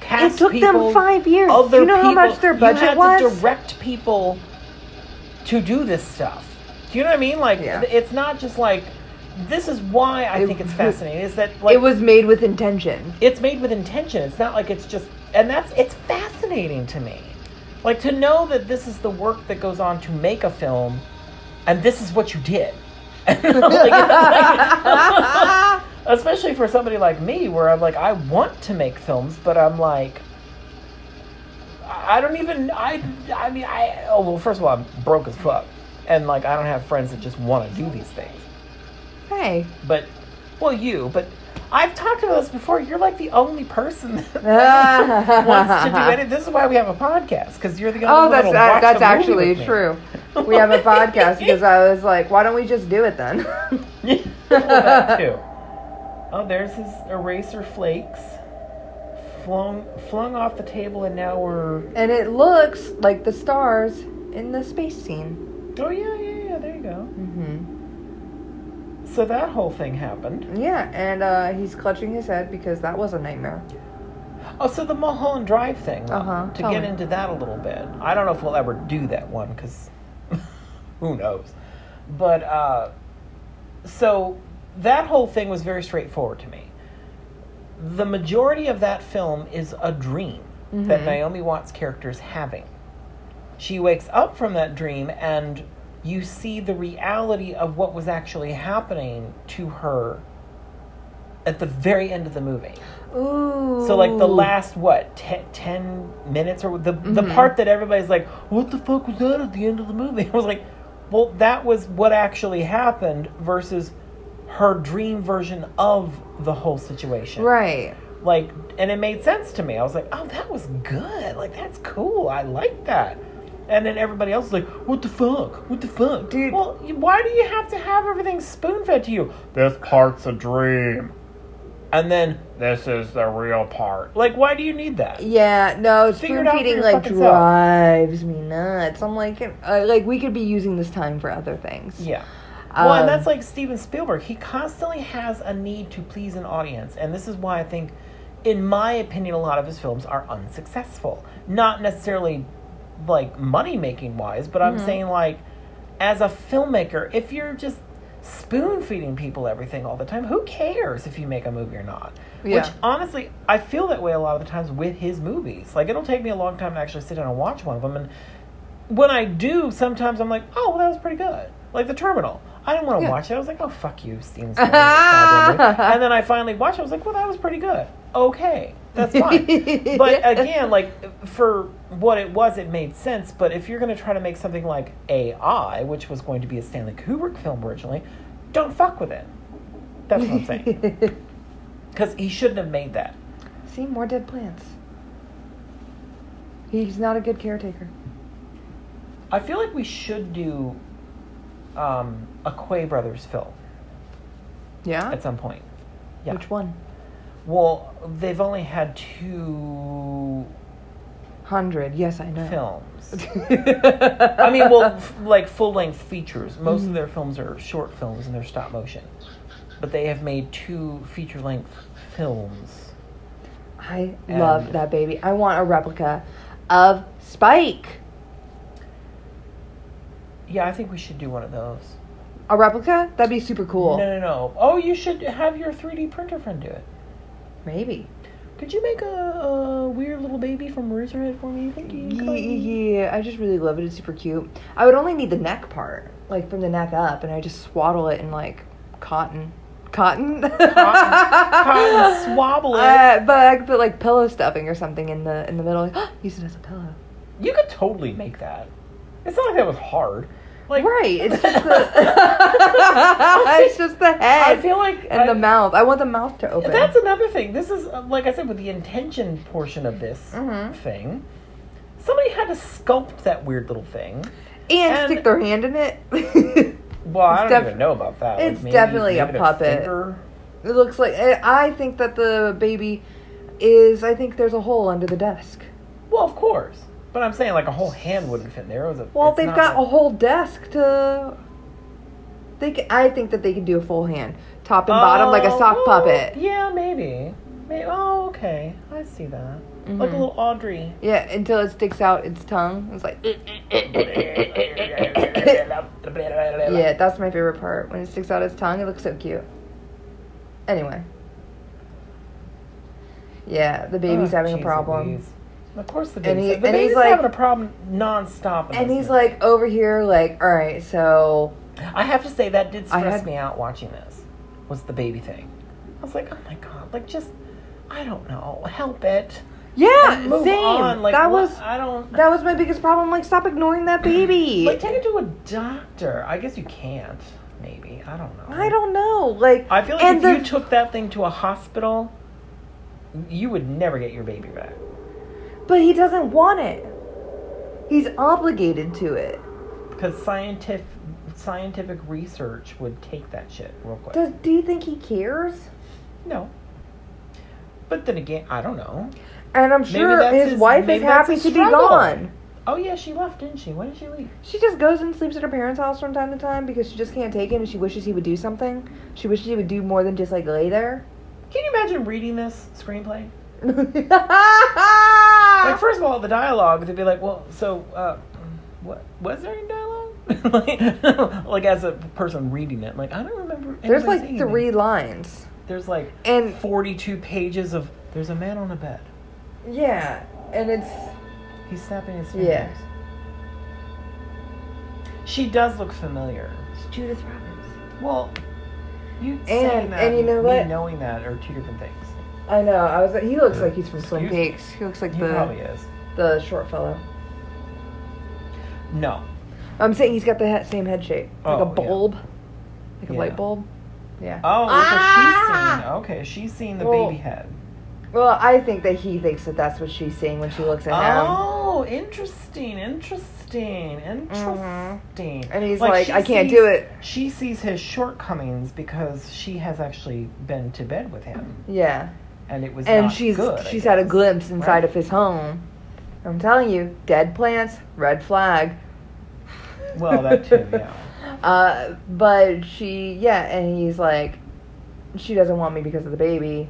cast it took people, them five years. other Do you know how much their budget you had was? to direct people to do this stuff do you know what i mean like Yeah. it's not just like this is why i It think it's fascinating is that like it was made with intention. it's made with intention it's not like it's just and that's it's fascinating to me like to know that this is the work that goes on to make a film and this is what you did. Like, especially for somebody like me where i'm like i want to make films but i'm like i I don't even i i mean i oh well first of all i'm broke as fuck. And like i don't have friends that just want to do these things. Hey. but well you but i've talked about this before you're like the only person that wants to do it this is why we have a podcast because you're the only Oh, one that's watch that's actually true. We have a podcast because I was like, why don't we just do it then? Well, too. Oh, there's his eraser flakes flung flung off the table, and now we're. and it looks like the stars in the space scene. Oh yeah, yeah, yeah. There you go. hmm So that whole thing happened. Yeah, and uh, he's clutching his head because that was a nightmare. Oh, so the Mulholland Drive thing. though, Uh-huh, To tell get me. into that a little bit, I don't know if we'll ever do that one because who knows. But uh, so that whole thing was very straightforward to me. The majority of that film is a dream that Mhm. Naomi Watts' character is having. She wakes up from that dream and you see the reality of what was actually happening to her at the very end of the movie. Ooh. So like the last what te- ten minutes or the the Mhm. part that everybody's like, what the fuck was that at the end of the movie? I was like, well, that was what actually happened versus her dream version of the whole situation. Right. Like, and it made sense to me. I was like, oh, that was good. Like that's cool. I like that. And then everybody else is like, what the fuck? What the fuck? Dude. Well, why do you have to have everything spoon fed to you? This part's a dream. And then this is the real part. Like, why do you need that? Yeah, no, Figure spoon it out for feeding your like fucking self. drives me nuts. I'm like, uh, like we could be using this time for other things. Yeah. Well, and Um, that's like Steven Spielberg. He constantly has a need to please an audience. And this is why I think, in my opinion, a lot of his films are unsuccessful. Not necessarily like money making wise, but I'm Mhm. saying like, as a filmmaker, if you're just spoon feeding people everything all the time, who cares if you make a movie or not? Yeah. Which honestly, I feel that way a lot of the times with his movies. Like, it'll take me a long time to actually sit down and watch one of them. And when I do, sometimes I'm like, oh, well, that was pretty good. Like The Terminal. I didn't want to Yeah. watch it. I was like, oh, fuck you, Steven and then I finally watched it. I was like, well, that was pretty good. Okay, that's fine. but again, like, for what it was, it made sense. But if you're going to try to make something like AI, which was going to be a Stanley Kubrick film originally, don't fuck with it. That's what I'm saying. Because he shouldn't have made that. See, more dead plants. He's not a good caretaker. I feel like we should do um, a Quay Brothers film Yeah. at some point. Yeah. Which one? Well, they've only had two Hundred. Yes, I know. films. I mean, well, f- like full length features. Most Mhm. of their films are short films and they're stop motion. But they have made two feature length films. I And- love that baby. I want a replica of Spike. Yeah, I think we should do one of those. A replica? That'd be super cool. No, no, no. Oh, you should have your 3D printer friend do it. Maybe. Could you make a, a weird little baby from Eraserhead for me? Thank you. Yeah, yeah, I just really love it. It's super cute. I would only need the neck part, like from the neck up, and I just swaddle it in like cotton. Cotton? Cotton swabble it. Uh, but I could put like pillow stuffing or something in the in the middle. Like, use it as a pillow. You could totally make that. It's not like that was hard. Like right. It's just the it's just the head I feel like and I- the mouth. I want the mouth to open. That's another thing. This is uh, like I said with the intention portion of this Mhm. thing. Somebody had to sculpt that weird little thing. and, and- stick their hand in it. Well, I don't def- even know about that. Like, it's definitely a puppet. finger- It looks like I I think that the baby is. I think there's a hole under the desk. Well, of course. But I'm saying like a whole hand wouldn't fit in there. A, Well, they've got a whole desk to. They, ca I think that they can do a full hand, top and bottom, like a Oh, sock puppet. Yeah, maybe. Maybe. Oh, okay. I see that. Like a Mhm. little Audrey. Yeah, until it sticks out its tongue. It's like. yeah, that's my favorite part. When it sticks out its tongue, it looks so cute. Anyway. Yeah, the baby's Oh, having a problem. Louise. Of course, the And baby's, he- the and he's like- having a problem nonstop. And he's movie. like over here, like, all right, so I have to say that did stress had- me out watching this. Was the baby thing? I was like, oh my god, like just, I don't know, help it. yeah, And move same. on. Like that what- was I don't. that was my biggest problem. Like, stop ignoring that baby. Like take it to a doctor. I guess you can't. Maybe I don't know. I don't know. Like, I feel like if the- you took that thing to a hospital, you would never get your baby back. But he doesn't want it. He's obligated to it. Because scientific scientific research would take that shit real quick. Does do you think he cares? no. But then again, I don't know. And I'm sure his, his- wife is happy to be gone. Oh yeah, she left, didn't she? When did she leave? She just goes and sleeps at her parents' house from time to time because she just can't take him and she wishes he would do something. She wishes he would do more than just like lay there. Can you imagine reading this screenplay? like, first of all, the dialogue, they'd be like, well, so, uh, what, was there any dialogue? like, like, as a person reading it, like, I don't remember. There's like three anything. lines. There's like And 42 pages of, there's a man on a bed. yeah, and it's He's snapping his fingers. Yeah. She does look familiar. It's Judith Robbins. Well, you saying And- that and you know me what? knowing that are two different things. I know. I was. Like he looks like he's from Twin Excuse? Peaks. He looks like He the probably is. the short fellow. No. I'm saying he's got the he- same head shape, like Oh, a yeah. bulb, like a Yeah. light bulb. Yeah. Oh, Ah! so she's seen. Okay, she's seen the Well, baby head. Well, I think that he thinks that that's what she's seeing when she looks at him. Oh, interesting, interesting, interesting. And he's like, she "I can't sees- do it." She sees his shortcomings because she has actually been to bed with him, Yeah. And it was And not she's good. She's had a glimpse inside Right. of his home. I'm telling you, dead plants, red flag. Well, that too, yeah. Uh, but she, yeah, and he's like, she doesn't want me because of the baby.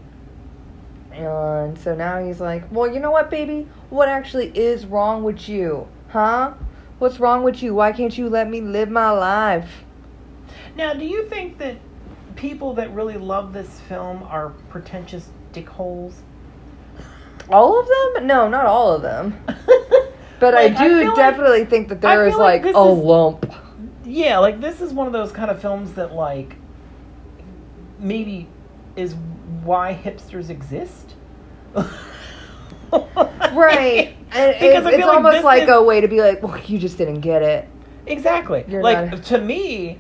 And so now he's like, well, you know what, baby? What actually is wrong with you? Huh? What's wrong with you? Why can't you let me live my life? Now, do you think that people that really love this film are pretentious dickholes? All of them? No, not all of them. But Like, I do like- definitely think that there is like like, a is- lump. Yeah, like this is one of those kind of films that like maybe is why hipsters exist. Right. And Because it- I it's like almost like is- a way to be like, well, you just didn't get it. Exactly. You're like not- to me,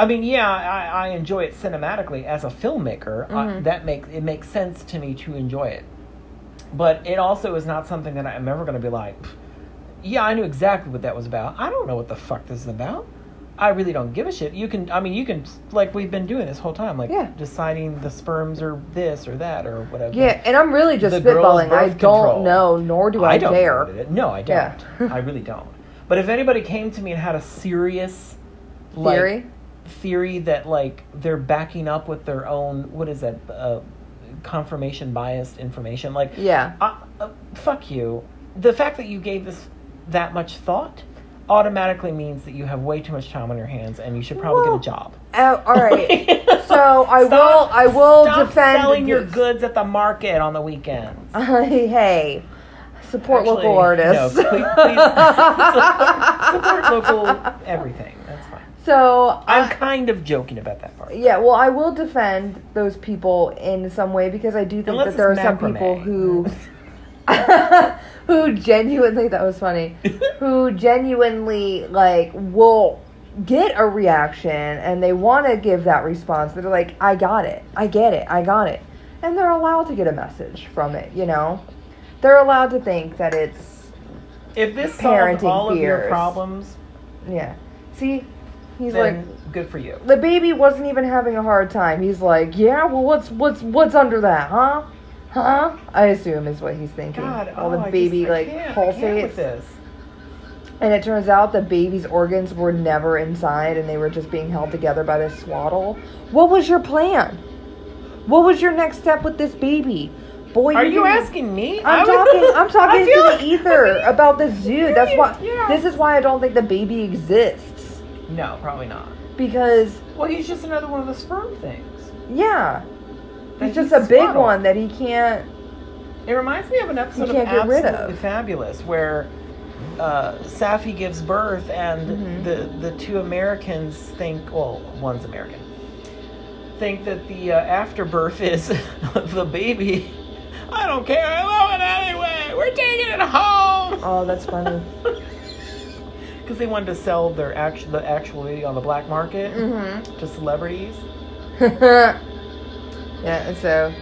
I mean, yeah, I, I enjoy it cinematically as a filmmaker. I, Mhm. that makes it makes sense to me to enjoy it. But it also is not something that I'm ever going to be like, yeah, I knew exactly what that was about. I don't know what the fuck this is about. I really don't give a shit. You can, I mean, you can, like we've been doing this whole time, like Yeah. deciding the sperms or this or that or whatever. Yeah, and I'm really just The spitballing. I don't control. know, nor do I, don't dare. know what it is. No, I don't. Yeah. I really don't. But if anybody came to me and had a serious like, Theory? Theory that like they're backing up with their own what is that uh, confirmation biased information, like Yeah. uh, uh, fuck you. The fact that you gave this that much thought automatically means that you have way too much time on your hands and you should probably Well, get a job. Uh, all right. So I Stop- will. I will stop defend selling your goods at the market on the weekends. hey, support Actually, local artists. No, please, please support local everything. So I'm I- kind of joking about that part. Yeah, well, I will defend those people in some way because I do think Unless that there are it's some people who who genuinely that was funny, who genuinely like will get a reaction and they want to give that response. They're like, "I got it. I get it. I got it." And they're allowed to get a message from it, you know? They're allowed to think that it's If this solved Parenting all of your problems, yeah. See, he's like good for you. the baby wasn't even having a hard time. He's like, "Yeah, well, what's what's what's under that, huh? Huh?" I assume is what he's thinking. God, While oh, the I baby just, I like I pulsates, with this. and it turns out the baby's organs were never inside, and they were just being held together by this swaddle. What was your plan? What was your next step with this baby? Boy, Are you didn't- asking me? I'm talking. I'm talking to like- the ether about the zoo. That's why. Yeah. This is why I don't think the baby exists No, probably not. because Well, he's just another one of the sperm things. yeah, that he's just he's a big swaddled. one that he can't. It reminds me of an episode of can't get rid Absolutely of. Fabulous where uh, Saffy gives birth and Mhm. the the two Americans think, well, one's American, think that the uh, afterbirth is the baby. I don't care. I love it anyway. We're taking it home. Oh, that's funny. Because they wanted to sell their actual the actual on the black market mm-hmm. to celebrities. yeah, and so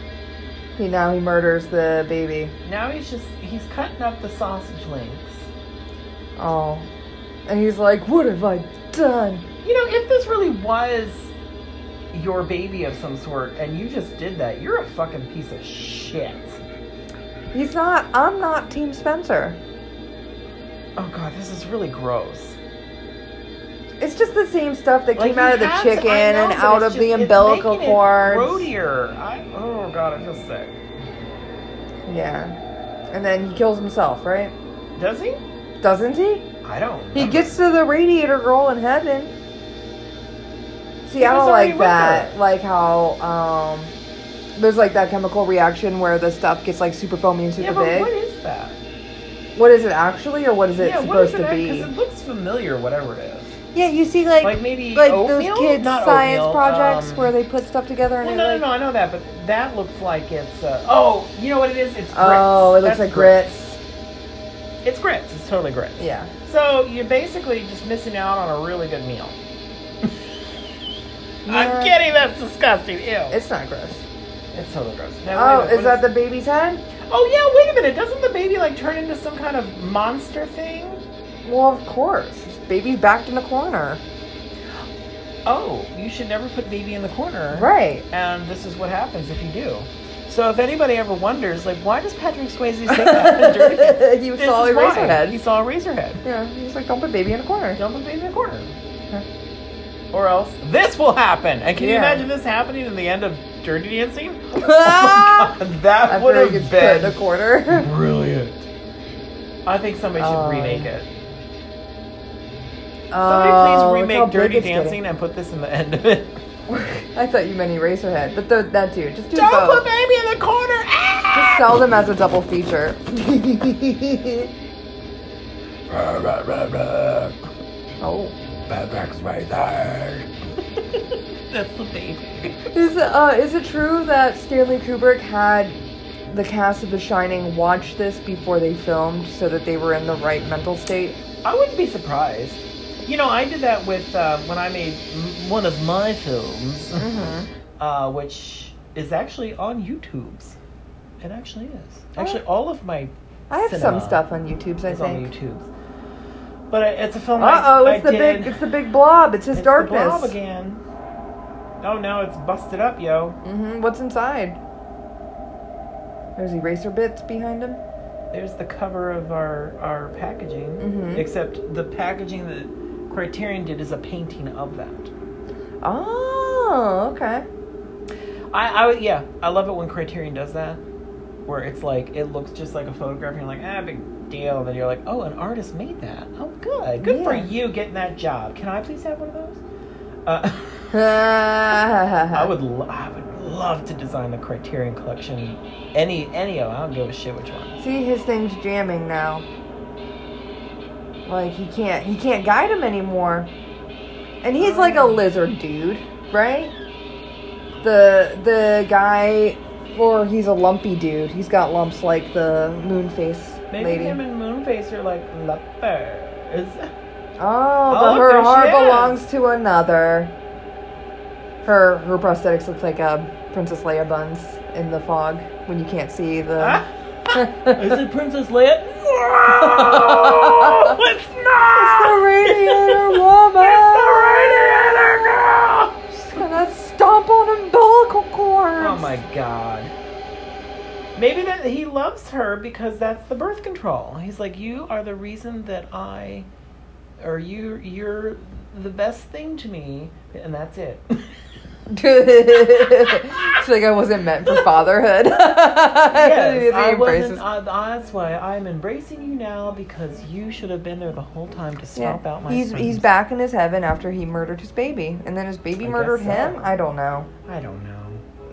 he now he murders the baby. Now he's just he's cutting up the sausage links. Oh, and he's like, "What have I done?" You know, if this really was your baby of some sort and you just did that, you're a fucking piece of shit. He's not. I'm not Team Spencer. Oh god, this is really gross. It's just the same stuff that Like, came out of the to- chicken know, and but out it's of the just- it's umbilical making it cords. Grodier. I, oh god, I feel sick. Yeah, and then he kills himself, right? Does he? Doesn't he? I don't. He remember. gets to the radiator girl in heaven. See, He I was don't already like with that. Like how um, there's like that chemical reaction where the stuff gets like super foamy and super Yeah, but big. what is that? What is it actually, or what is it yeah, what is supposed it? to be? Because it looks familiar, whatever it is. Yeah, you see, like Like maybe like oatmeal? those kids' Not science oatmeal, projects um, where they put stuff together and Well, no, like no, no, I know that, but that looks like it's. Uh, oh, you know what it is? It's grits. oh, it looks That's like grits. It's grits. It's totally grits. Yeah, So you're basically just missing out on a really good meal. I'm kidding. That's disgusting. Ew. It's, not gross. It's totally gross. Now, Oh, is that the baby's head? Oh yeah. Wait a minute. Doesn't the baby like turn into some kind of monster thing? Well, of course. Baby's backed in the corner. Oh, you should never put baby in the corner. Right. And this is what happens if you do. So if anybody ever wonders, like, why does Patrick Swayze say that? Dirty He saw Eraserhead. He saw Eraserhead. Yeah, he's like, don't put baby in the corner. Don't put baby in the corner. Or else this will happen. And can you imagine this happening in the end of Dirty Dancing? Oh, God, that would After he have been put in the been corner. brilliant. I think somebody should Oh, remake it. Somebody Oh, please look how remake big Dirty it's getting. Dancing and put this in the end of it. I thought you meant Eraserhead, but th- that too. Just do that. Don't both. put baby in the corner! Ah! Just sell them as a double feature. oh. That's the baby. Is uh is it true that Stanley Kubrick had the cast of The Shining watch this before they filmed so that they were in the right mental state? I wouldn't be surprised. You know, I did that with uh, when I made m- one of my films, Mm-hmm. uh, which is actually on YouTube's. It actually is. Actually, all of my I have some stuff on YouTube's, I is on think. YouTube's. But it's a film. Uh oh, it's the big. It's a film. I, it's I the big. It's the big blob. It's his It's darkness. Blob again. Oh no, it's busted up, yo. Mm-hmm. What's inside? There's eraser bits behind him. There's the cover of our our packaging. Mm-hmm. Except the packaging that Criterion did is a painting of that. Oh, okay. I, I would- yeah, I love it when Criterion does that, where it's like it looks just like a photograph, and you're like, ah, big deal. And then you're like, oh, an artist made that. Oh, good, good for you getting that job. Can I please have one of those? Uh, I would, lo- I would love to design the Criterion collection. Any, any of, 'em. I don't give a shit which one. see his thing's jamming now. Like he can't he can't guide him anymore. And he's like a lizard dude, right? The the guy or he's a lumpy dude. He's got lumps like the moon face Maybe lady. him and Moonface are like lovers. Oh, Oh, but her heart belongs to another. Her her prosthetics look like a Princess Leia buns in the fog when you can't see the. Ah! Is it Princess Leia? No, it's not. It's the radiator woman. It's the radiator girl. She's gonna stomp on umbilical cords. Oh my god. Maybe that he loves her because that's the birth control. He's like, you are the reason that I, or you, you're the best thing to me, and that's it. She's like I wasn't meant for fatherhood. yes, I wasn't. Uh, that's why I'm embracing you now because you should have been there the whole time to Yeah. out my. He's sons. he's back in his heaven after he murdered his baby, and then his baby I murdered so. him. I don't know. I don't know.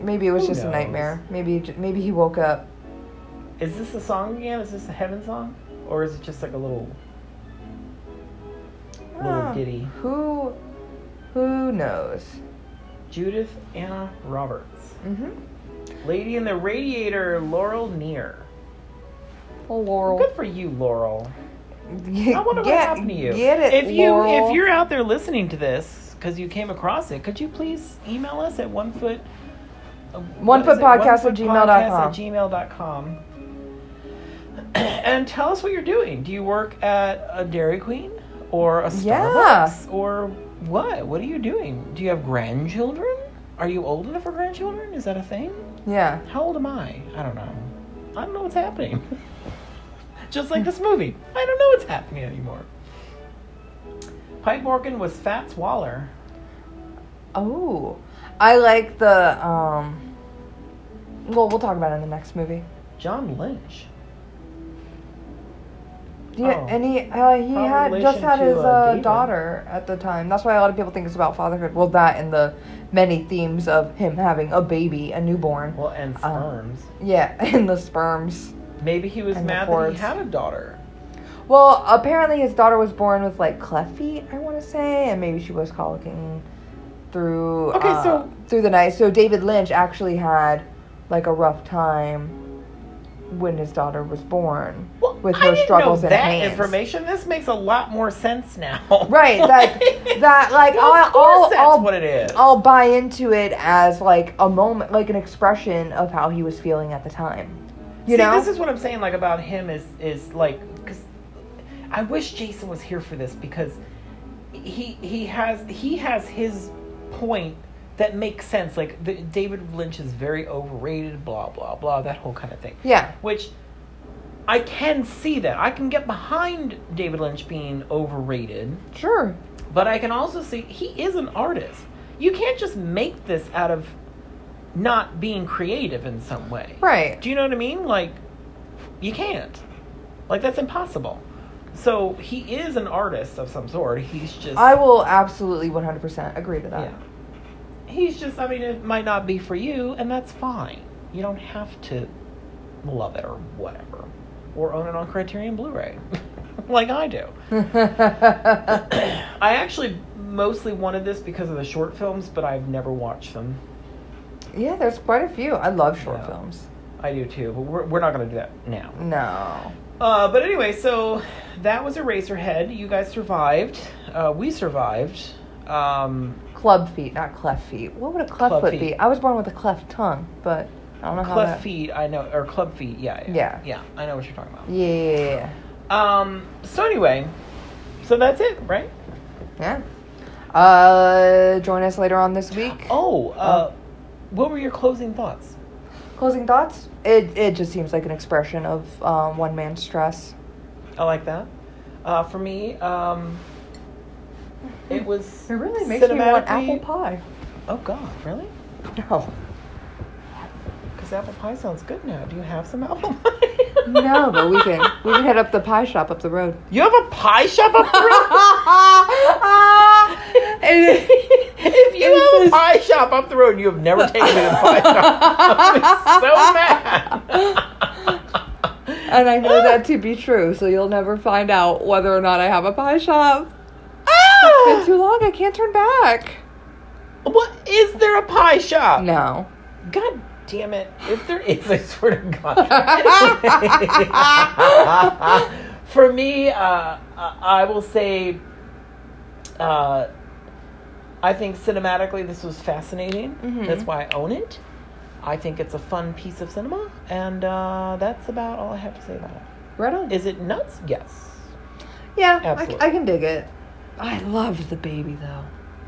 Maybe it was Who just a nightmare. Maybe maybe he woke up. Is this a song again? Is this a heaven song, or is it just like a little little Ah, ditty? Who who knows? Judith Anna Roberts. Mm-hmm. Lady in the Radiator, Laurel Near. Oh, Laurel. Good for you, Laurel. I I wonder what happened to you. Get it, if you Laurel. if you're out there listening to this because you came across it, could you please email us at one foot what is it? Onefootpodcast at gmail.com. at gmail.com. and tell us what you're doing. Do you work at a Dairy Queen or a Yeah. Starbucks or what? What are you doing? Do you have grandchildren? Are you old enough for grandchildren? Is that a thing? Yeah. How old am I? I don't know. I don't know what's happening. Just like this movie. I don't know what's happening anymore. Pipe Morgan was Fats Waller. Oh, I like the um. Well, we'll talk about it in the next movie. John Lynch. Yeah, Oh. and he uh, he Probably had just had his uh, uh, daughter at the time. That's why a lot of people think it's about fatherhood. Well, that and the many themes of him having a baby, a newborn. Well, and Um, sperms. Yeah, and the sperms. Maybe he was mad that he had a daughter. Well, apparently his daughter was born with like cleft feet, I want to say, and maybe she was colicking through Okay, uh, so- through the night. So David Lynch actually had like a rough time when his daughter was born Well, with her struggles and that pains. information. This makes a lot more sense now. Right, that that like Well, I'll, of I'll, that's I'll, what it is. I'll buy into it as like a moment, like an expression of how he was feeling at the time. You See, know, this is what I'm saying. Like about him is is like because I wish Jason was here for this because he he has he has his point that makes sense. Like the, David Lynch is very overrated. Blah blah blah. That whole kind of thing. yeah, Which I can see that. I can get behind David Lynch being overrated. sure, But I can also see he is an artist. You can't just make this out of not being creative in some way. right. Do you know what I mean? Like, you can't. Like, that's impossible. So, he is an artist of some sort. He's just. I will absolutely 100% agree to that. Yeah. He's just, I mean, it might not be for you, and that's fine. You don't have to love it or whatever. Or own it on Criterion Blu ray, like I do. I actually mostly wanted this because of the short films, but I've never watched them. yeah, there's quite a few. I love short Yeah. films. I do too, but we're, we're not going to do that now. No. Uh, but anyway, so that was Eraserhead. You guys survived. Uh, we survived. Um, Club feet, not cleft feet. What would a cleft Club foot feet. be? I was born with a cleft tongue, but I don't know how cleft that. feet, I know, or club feet, yeah, yeah, Yeah. yeah. I know what you're talking about. Yeah. Um, so anyway, So that's it, right? Yeah. Uh, join us later on this week. Oh, uh, what were your closing thoughts? Closing thoughts? It it just seems like an expression of um, one man's stress. I like that. Uh, for me, um, it was. It really makes me want cinematically- apple pie. Oh God, really? No. Because apple pie sounds good now. Do you have some apple pie? No, but we can we can head up the pie shop up the road. You have a pie shop up the road? if you have a pie shop up the road and you have never taken me to the pie shop, I'm so mad. and I know that to be true, so you'll never find out whether or not I have a pie shop. It's Ah! been too long. I can't turn back. What is there a pie shop? No. God damn it! If there is, I swear to God. For me, uh, I will say, uh, I think cinematically this was fascinating. Mhm. That's why I own it. I think it's a fun piece of cinema, and uh, that's about all I have to say about it. Right on. Is it nuts? Yes. yeah, I, I can dig it. I loved the baby though.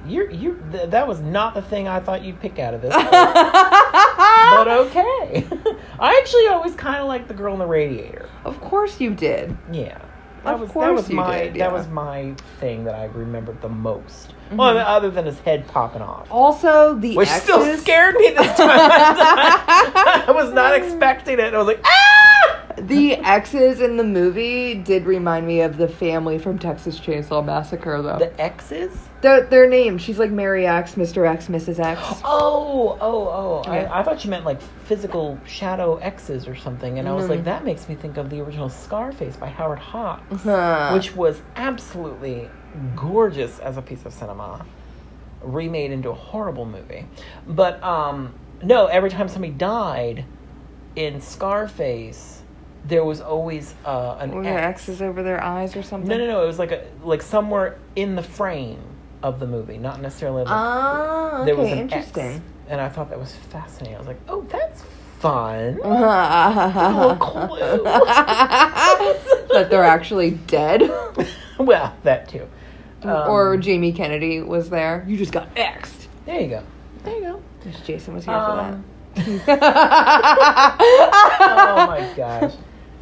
You're you. Th- that was not the thing I thought you'd pick out of this. but okay. I actually always kind of like the girl in the radiator. Of course you did. Yeah. That Of was that course was you my did, that was my thing that I remembered the most. Mhm. Well, other than his head popping off, Also, the which exes, still scared me this time. I was not expecting it. I was like, ah! The exes in the movie did remind me of the family from Texas Chainsaw Massacre, though. The X's. their, their names. She's like Mary X, Mr. X, Mrs. X. Oh, oh, oh! Yeah. I, I thought you meant like physical shadow X's or something, and I was Mm. like, that makes me think of the original Scarface by Howard Hawks, Huh. which was absolutely gorgeous as a piece of cinema, remade into a horrible movie. But um, no, every time somebody died in Scarface, there was always uh, an Were there X. X's over their eyes or something? No, no, no! It was like a like somewhere in the frame of the movie, not necessarily. Like, Ah, there was okay, an X, interesting. and I thought that was fascinating. I was like, "Oh, that's fun." that they're actually dead. well, that too. Um, or Jamie Kennedy was there. You just got X'd. there you go. There you go. Wish Jason was here Um, for that. oh my gosh.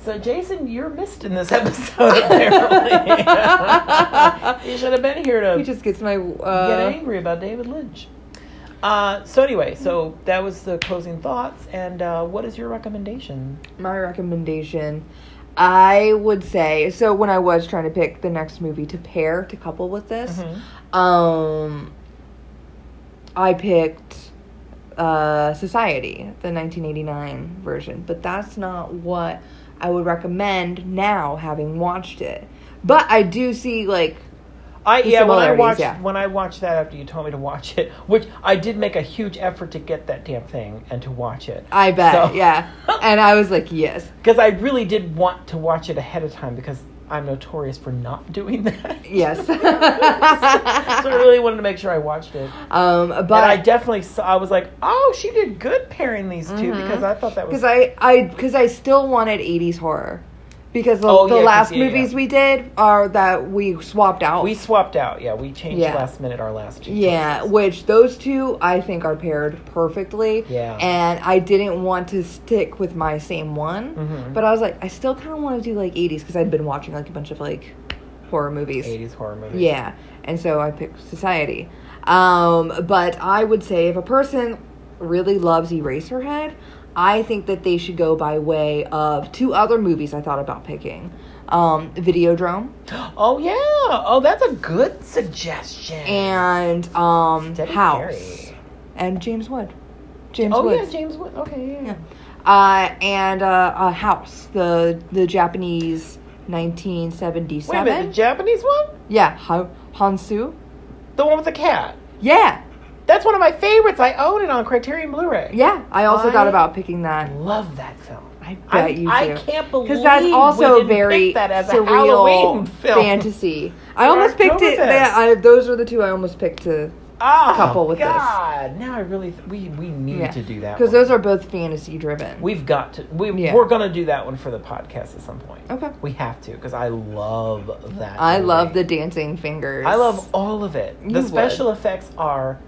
So, Jason, you're missed in this episode. Apparently, you should have been here to he just gets my. get Uh, angry about David Lynch. Uh, so anyway, so that was the closing thoughts, and uh, what is your recommendation? my recommendation. I would say so. When I was trying to pick the next movie to pair to couple with this, Mhm. um, I picked uh, Society, the 1989 version, but that's not what I would recommend now, having watched it. But I do see like I yeah, when I watched yeah. when I watched that after you told me to watch it, which I did make a huge effort to get that damn thing and to watch it. I bet, So- yeah. And I was like, yes, Because I really did want to watch it ahead of time because I'm notorious for not doing that. yes. so I really wanted to make sure I watched it. um, but But I definitely saw, I was like, oh, she did good pairing these 2 Mhm. because I thought that was because I I because I still wanted 80s horror because the, Oh, the yeah, last yeah, movies yeah. we did are that we swapped out. we swapped out. Yeah, we changed last minute our last two. yeah, choices. which those two I think are paired perfectly. Yeah. And I didn't want to stick with my same one, Mhm. but I was like, I still kind of want to do like 80s because I'd been watching like a bunch of like horror movies. 80s horror movies. Yeah, and so I picked Society. Um, but I would say if a person really loves Eraserhead, I think that they should go by way of two other movies I thought about picking. Um, Videodrome Oh yeah. Oh, that's a good suggestion. and um, Debbie House Harry. and James Wood. James Wood. Oh Woods. yeah, James Wood. Okay, yeah. Yeah. Uh, and uh, uh, House, the the Japanese Wait a 1977. minute, the Japanese one? yeah, ha- Hausu. The one with the cat. Yeah, That's one of my favorites. I own it on Criterion Blu-ray. yeah. I also thought about picking that. Love that film. I bet I, you do. I can't believe because that's also very that surreal fantasy. I almost picked it. Yeah, I, those are the two I almost picked to Oh, couple with this. God. Now I really th- we we need Yeah. to do that Because those are both fantasy driven. We've got to. We Yeah. we're gonna do that one for the podcast at some point. okay. We have to because I love that. I love the dancing fingers. I love all of it. You the would. special effects are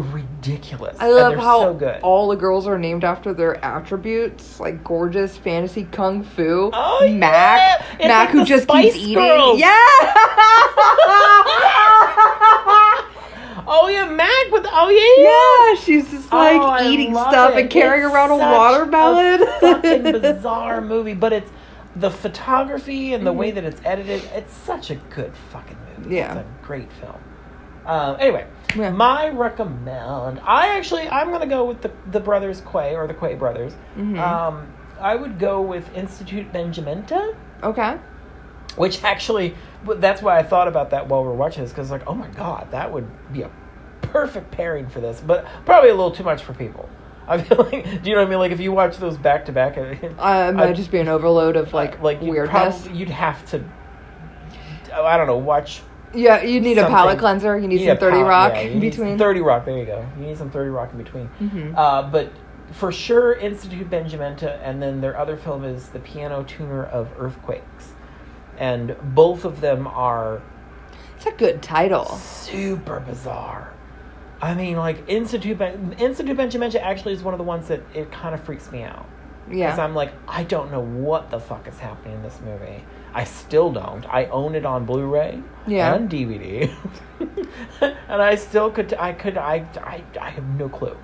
ridiculous. I love how so good. all the girls are named after their attributes, like gorgeous fantasy kung fu. Oh, Mac, yeah! Mac like who just Spice keeps Girls. eating. Yeah. oh yeah, Mac with oh yeah. yeah, she's just like Oh, eating stuff it. and carrying It's around a watermelon. A fucking bizarre movie, but it's the photography and the way that it's edited. It's such a good fucking movie. Mm-hmm. Yeah. it's a great film. Um, anyway, Yeah. my recommend. I actually I'm gonna go with the the brothers Quay or the Quay brothers. Mhm. Um, I would go with Institute Benjamenta okay. which actually that's why I thought about that while we are watching this because like oh my god that would be a perfect pairing for this but probably a little too much for people I feel like do you know what I mean like if you watch those back to back Uh, it might just be an overload of like, like you'd weirdness. probably you'd have to I don't know watch yeah, you need a something. palate cleanser. You need you some need 30 pal- rock yeah, in between. 30 rock there you go you need some 30 rock in between Mhm. uh, but for sure Institute Benjamenta and then their other film is The Piano Tuner of Earthquakes and both of them are It's a good title. super bizarre. I mean, like Institute ben- Institute Benjamenta actually is one of the ones that it kind of freaks me out Yeah. because I'm like, I don't know what the fuck is happening in this movie. I still don't. I own it on Blu-ray Yeah. and DVD, and I still could. I could. I. I. I have no clue.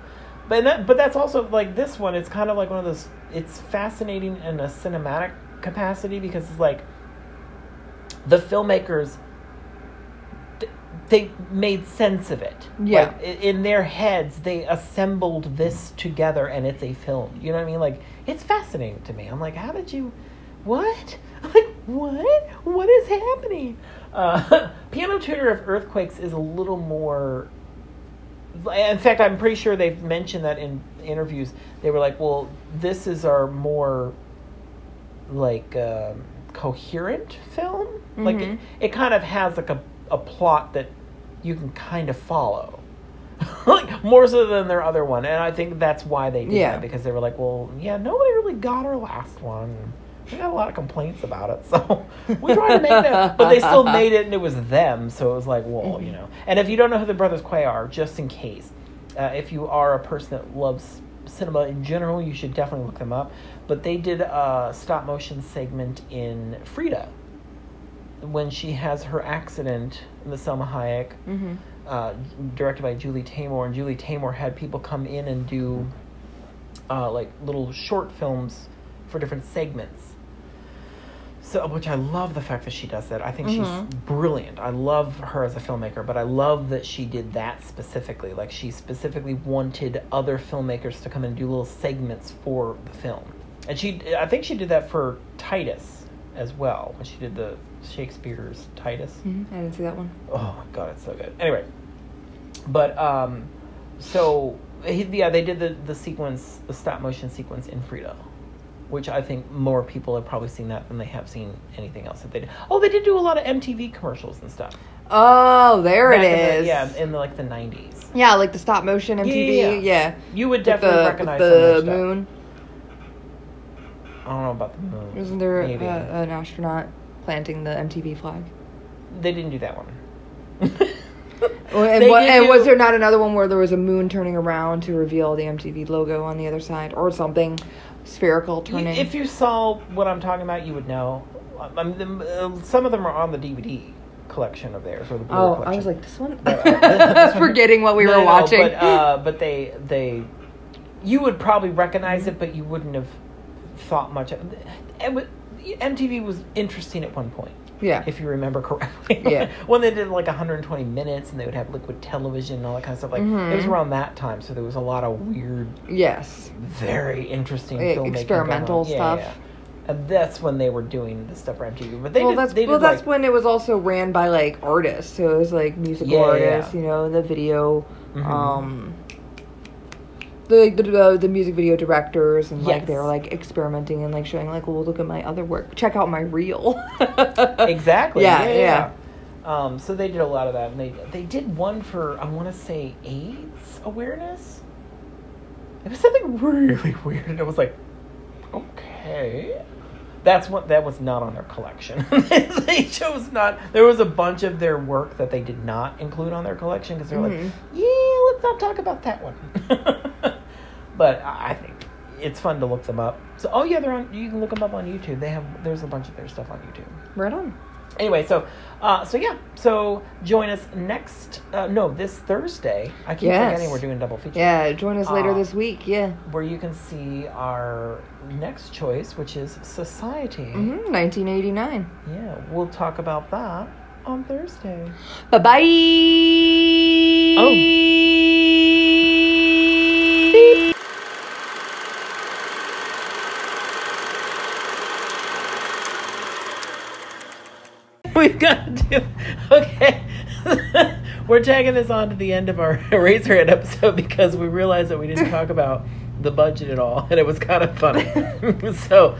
But that, but that's also like this one. It's kind of like one of those. It's fascinating in a cinematic capacity because it's like the filmmakers they made sense of it. Yeah. Like, in their heads, they assembled this together and it's a film. You know what I mean? Like, it's fascinating to me. I'm like, how did you. What? Like, what? What is happening? Uh, Piano Tuner of Earthquakes is a little more. In fact, I'm pretty sure they've mentioned that in interviews. They were like, well, this is our more like um, coherent film. Like it, Mhm. it kind of has like a, a plot that you can kind of follow. like more so than their other one, and I think that's why they did Yeah. that because they were like, well, yeah, nobody really got our last one. We got a lot of complaints about it, so we tried to make that, but they still made it, and it was them. So it was like, well, you know. And if you don't know who the Brothers Quay are, just in case, uh, if you are a person that loves cinema in general, you should definitely look them up. But they did a stop motion segment in Frida when she has her accident in the Salma Hayek, Mm-hmm. uh, directed by Julie Taymor, and Julie Taymor had people come in and do uh, like little short films for different segments. So, which I love the fact that she does that. I think Mhm. she's brilliant. I love her as a filmmaker, but I love that she did that specifically. Like she specifically wanted other filmmakers to come and do little segments for the film, and she, I think she did that for Titus as well when she did the Shakespeare's Titus. Mm-hmm. I didn't see that one. Oh my god, it's so good. Anyway, but um, so yeah, they did the the sequence, the stop motion sequence in Frida, which I think more people have probably seen that than they have seen anything else that they did. Oh, they did do a lot of MTV commercials and stuff. Oh, there it Back in the- yeah, in the, like the nineties. Yeah, like the stop motion MTV. Yeah, Yeah. yeah. You would definitely the, recognize with some of the moon. I don't know about the moon. Isn't there uh, Maybe. an astronaut planting the MTV flag? They didn't do that one. Well, And, what, and do- was there not another one where there was a moon turning around to reveal the MTV logo on the other side, or something spherical You- turning? If you saw what I'm talking about, you would know. I mean, uh, some of them are on the DVD collection of theirs or the Blu-ray oh, collection. I was like this one, uh, forgetting what we No, were no, watching. But, uh, but they they you would probably recognize it, but you wouldn't have thought much. of it. MTV was interesting at one point, yeah, if you remember correctly. Yeah. when they did like 120 minutes, and they would have liquid television and all that kind of stuff. Like it was around that time, so there was a lot of weird yes, very interesting Eh, experimental on. Yeah, stuff. yeah. And that's when they were doing the stuff for MTV. But they well, did, that's they well, that's like, when it was also ran by like artists. So it was like musical Yeah, artists, you know, the video, Mhm. um, the the uh, the music video directors, and like they were like experimenting and like showing like, well, look at my other work, check out my reel. exactly. Yeah, Yeah, yeah. Um, so they did a lot of that, and they they did one for I want to say AIDS awareness. It was something really weird, and it was like, okay, that's what that was not on their collection. they chose not. There was a bunch of their work that they did not include on their collection because they're Mhm. like, yeah, let's not talk about that one. But I think it's fun to look them up. So oh yeah, they're on. You can look them up on YouTube. They have there's a bunch of their stuff on YouTube Right on. anyway so uh, so yeah so join us next uh, no this thursday i keep Yes. forgetting we're doing double feature Yeah, join us later Uh, this week. Yeah. where you can see our next choice which is society hmm 1989. yeah we'll talk about that on thursday Bye bye. Oh. We've got to do. Okay. We're tagging this on to the end of our razorhead episode because we realized that we didn't talk about the budget at all and it was kind of funny. So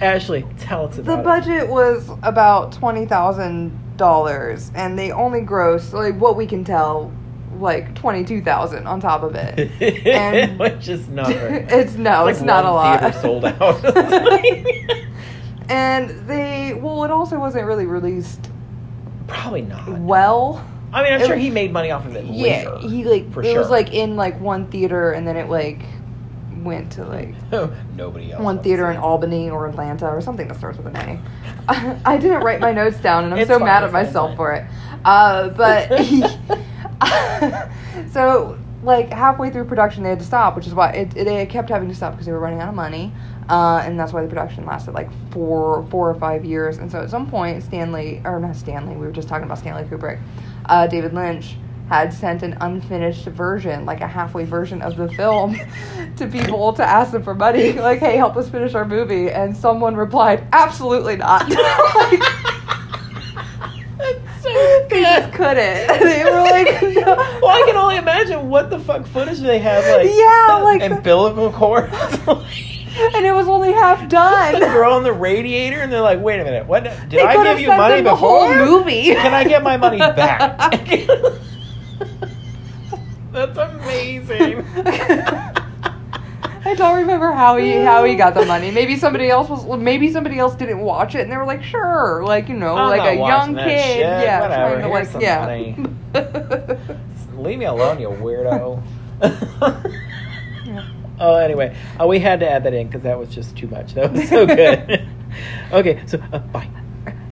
ashley tell us about The budget was about twenty thousand dollars, and they only grossed like what we can tell, like twenty two thousand on top of it. it and- which is not very it's no, like it's not a lot. sold out and they well, it also wasn't really released probably not well. i mean i'm It- sure he made money off of it Yeah, later, he like for it sure. was like in like one theater, and then it like went to like nobody else one wants theater in it. Albany or Atlanta or something that starts with an A. I didn't write my notes down, and I'm It's so fine, mad it's at fine, myself it's for it. Uh, but so like halfway through production, they had to stop, which is why it, it- they kept having to stop because they were running out of money, uh, and that's why the production lasted like four four or five years. And so at some point, Stanley or not Stanley, we were just talking about Stanley Kubrick, uh, David Lynch had sent an unfinished version, like a halfway version of the film, to people to ask them for money. Like, hey, help us finish our movie. And someone replied, absolutely not. Like, so they just couldn't. They were like, no. well, I can only imagine what the fuck footage they have, like Yeah, like- umbilical cords. and it was only half done. the girl on the radiator, and they're like, "Wait a minute, what? Did They I give you money them the whole movie. Can I get my money back?" That's amazing. I don't remember how he how he got the money. Maybe somebody else was. Maybe somebody else didn't watch it, and they were like, "Sure," like you know, I'm like a young kid, shit. yeah, Whatever, trying to here's like, yeah. Leave me alone, you weirdo. Oh, anyway, uh, we had to add that in because that was just too much. That was so good. okay, so uh, bye.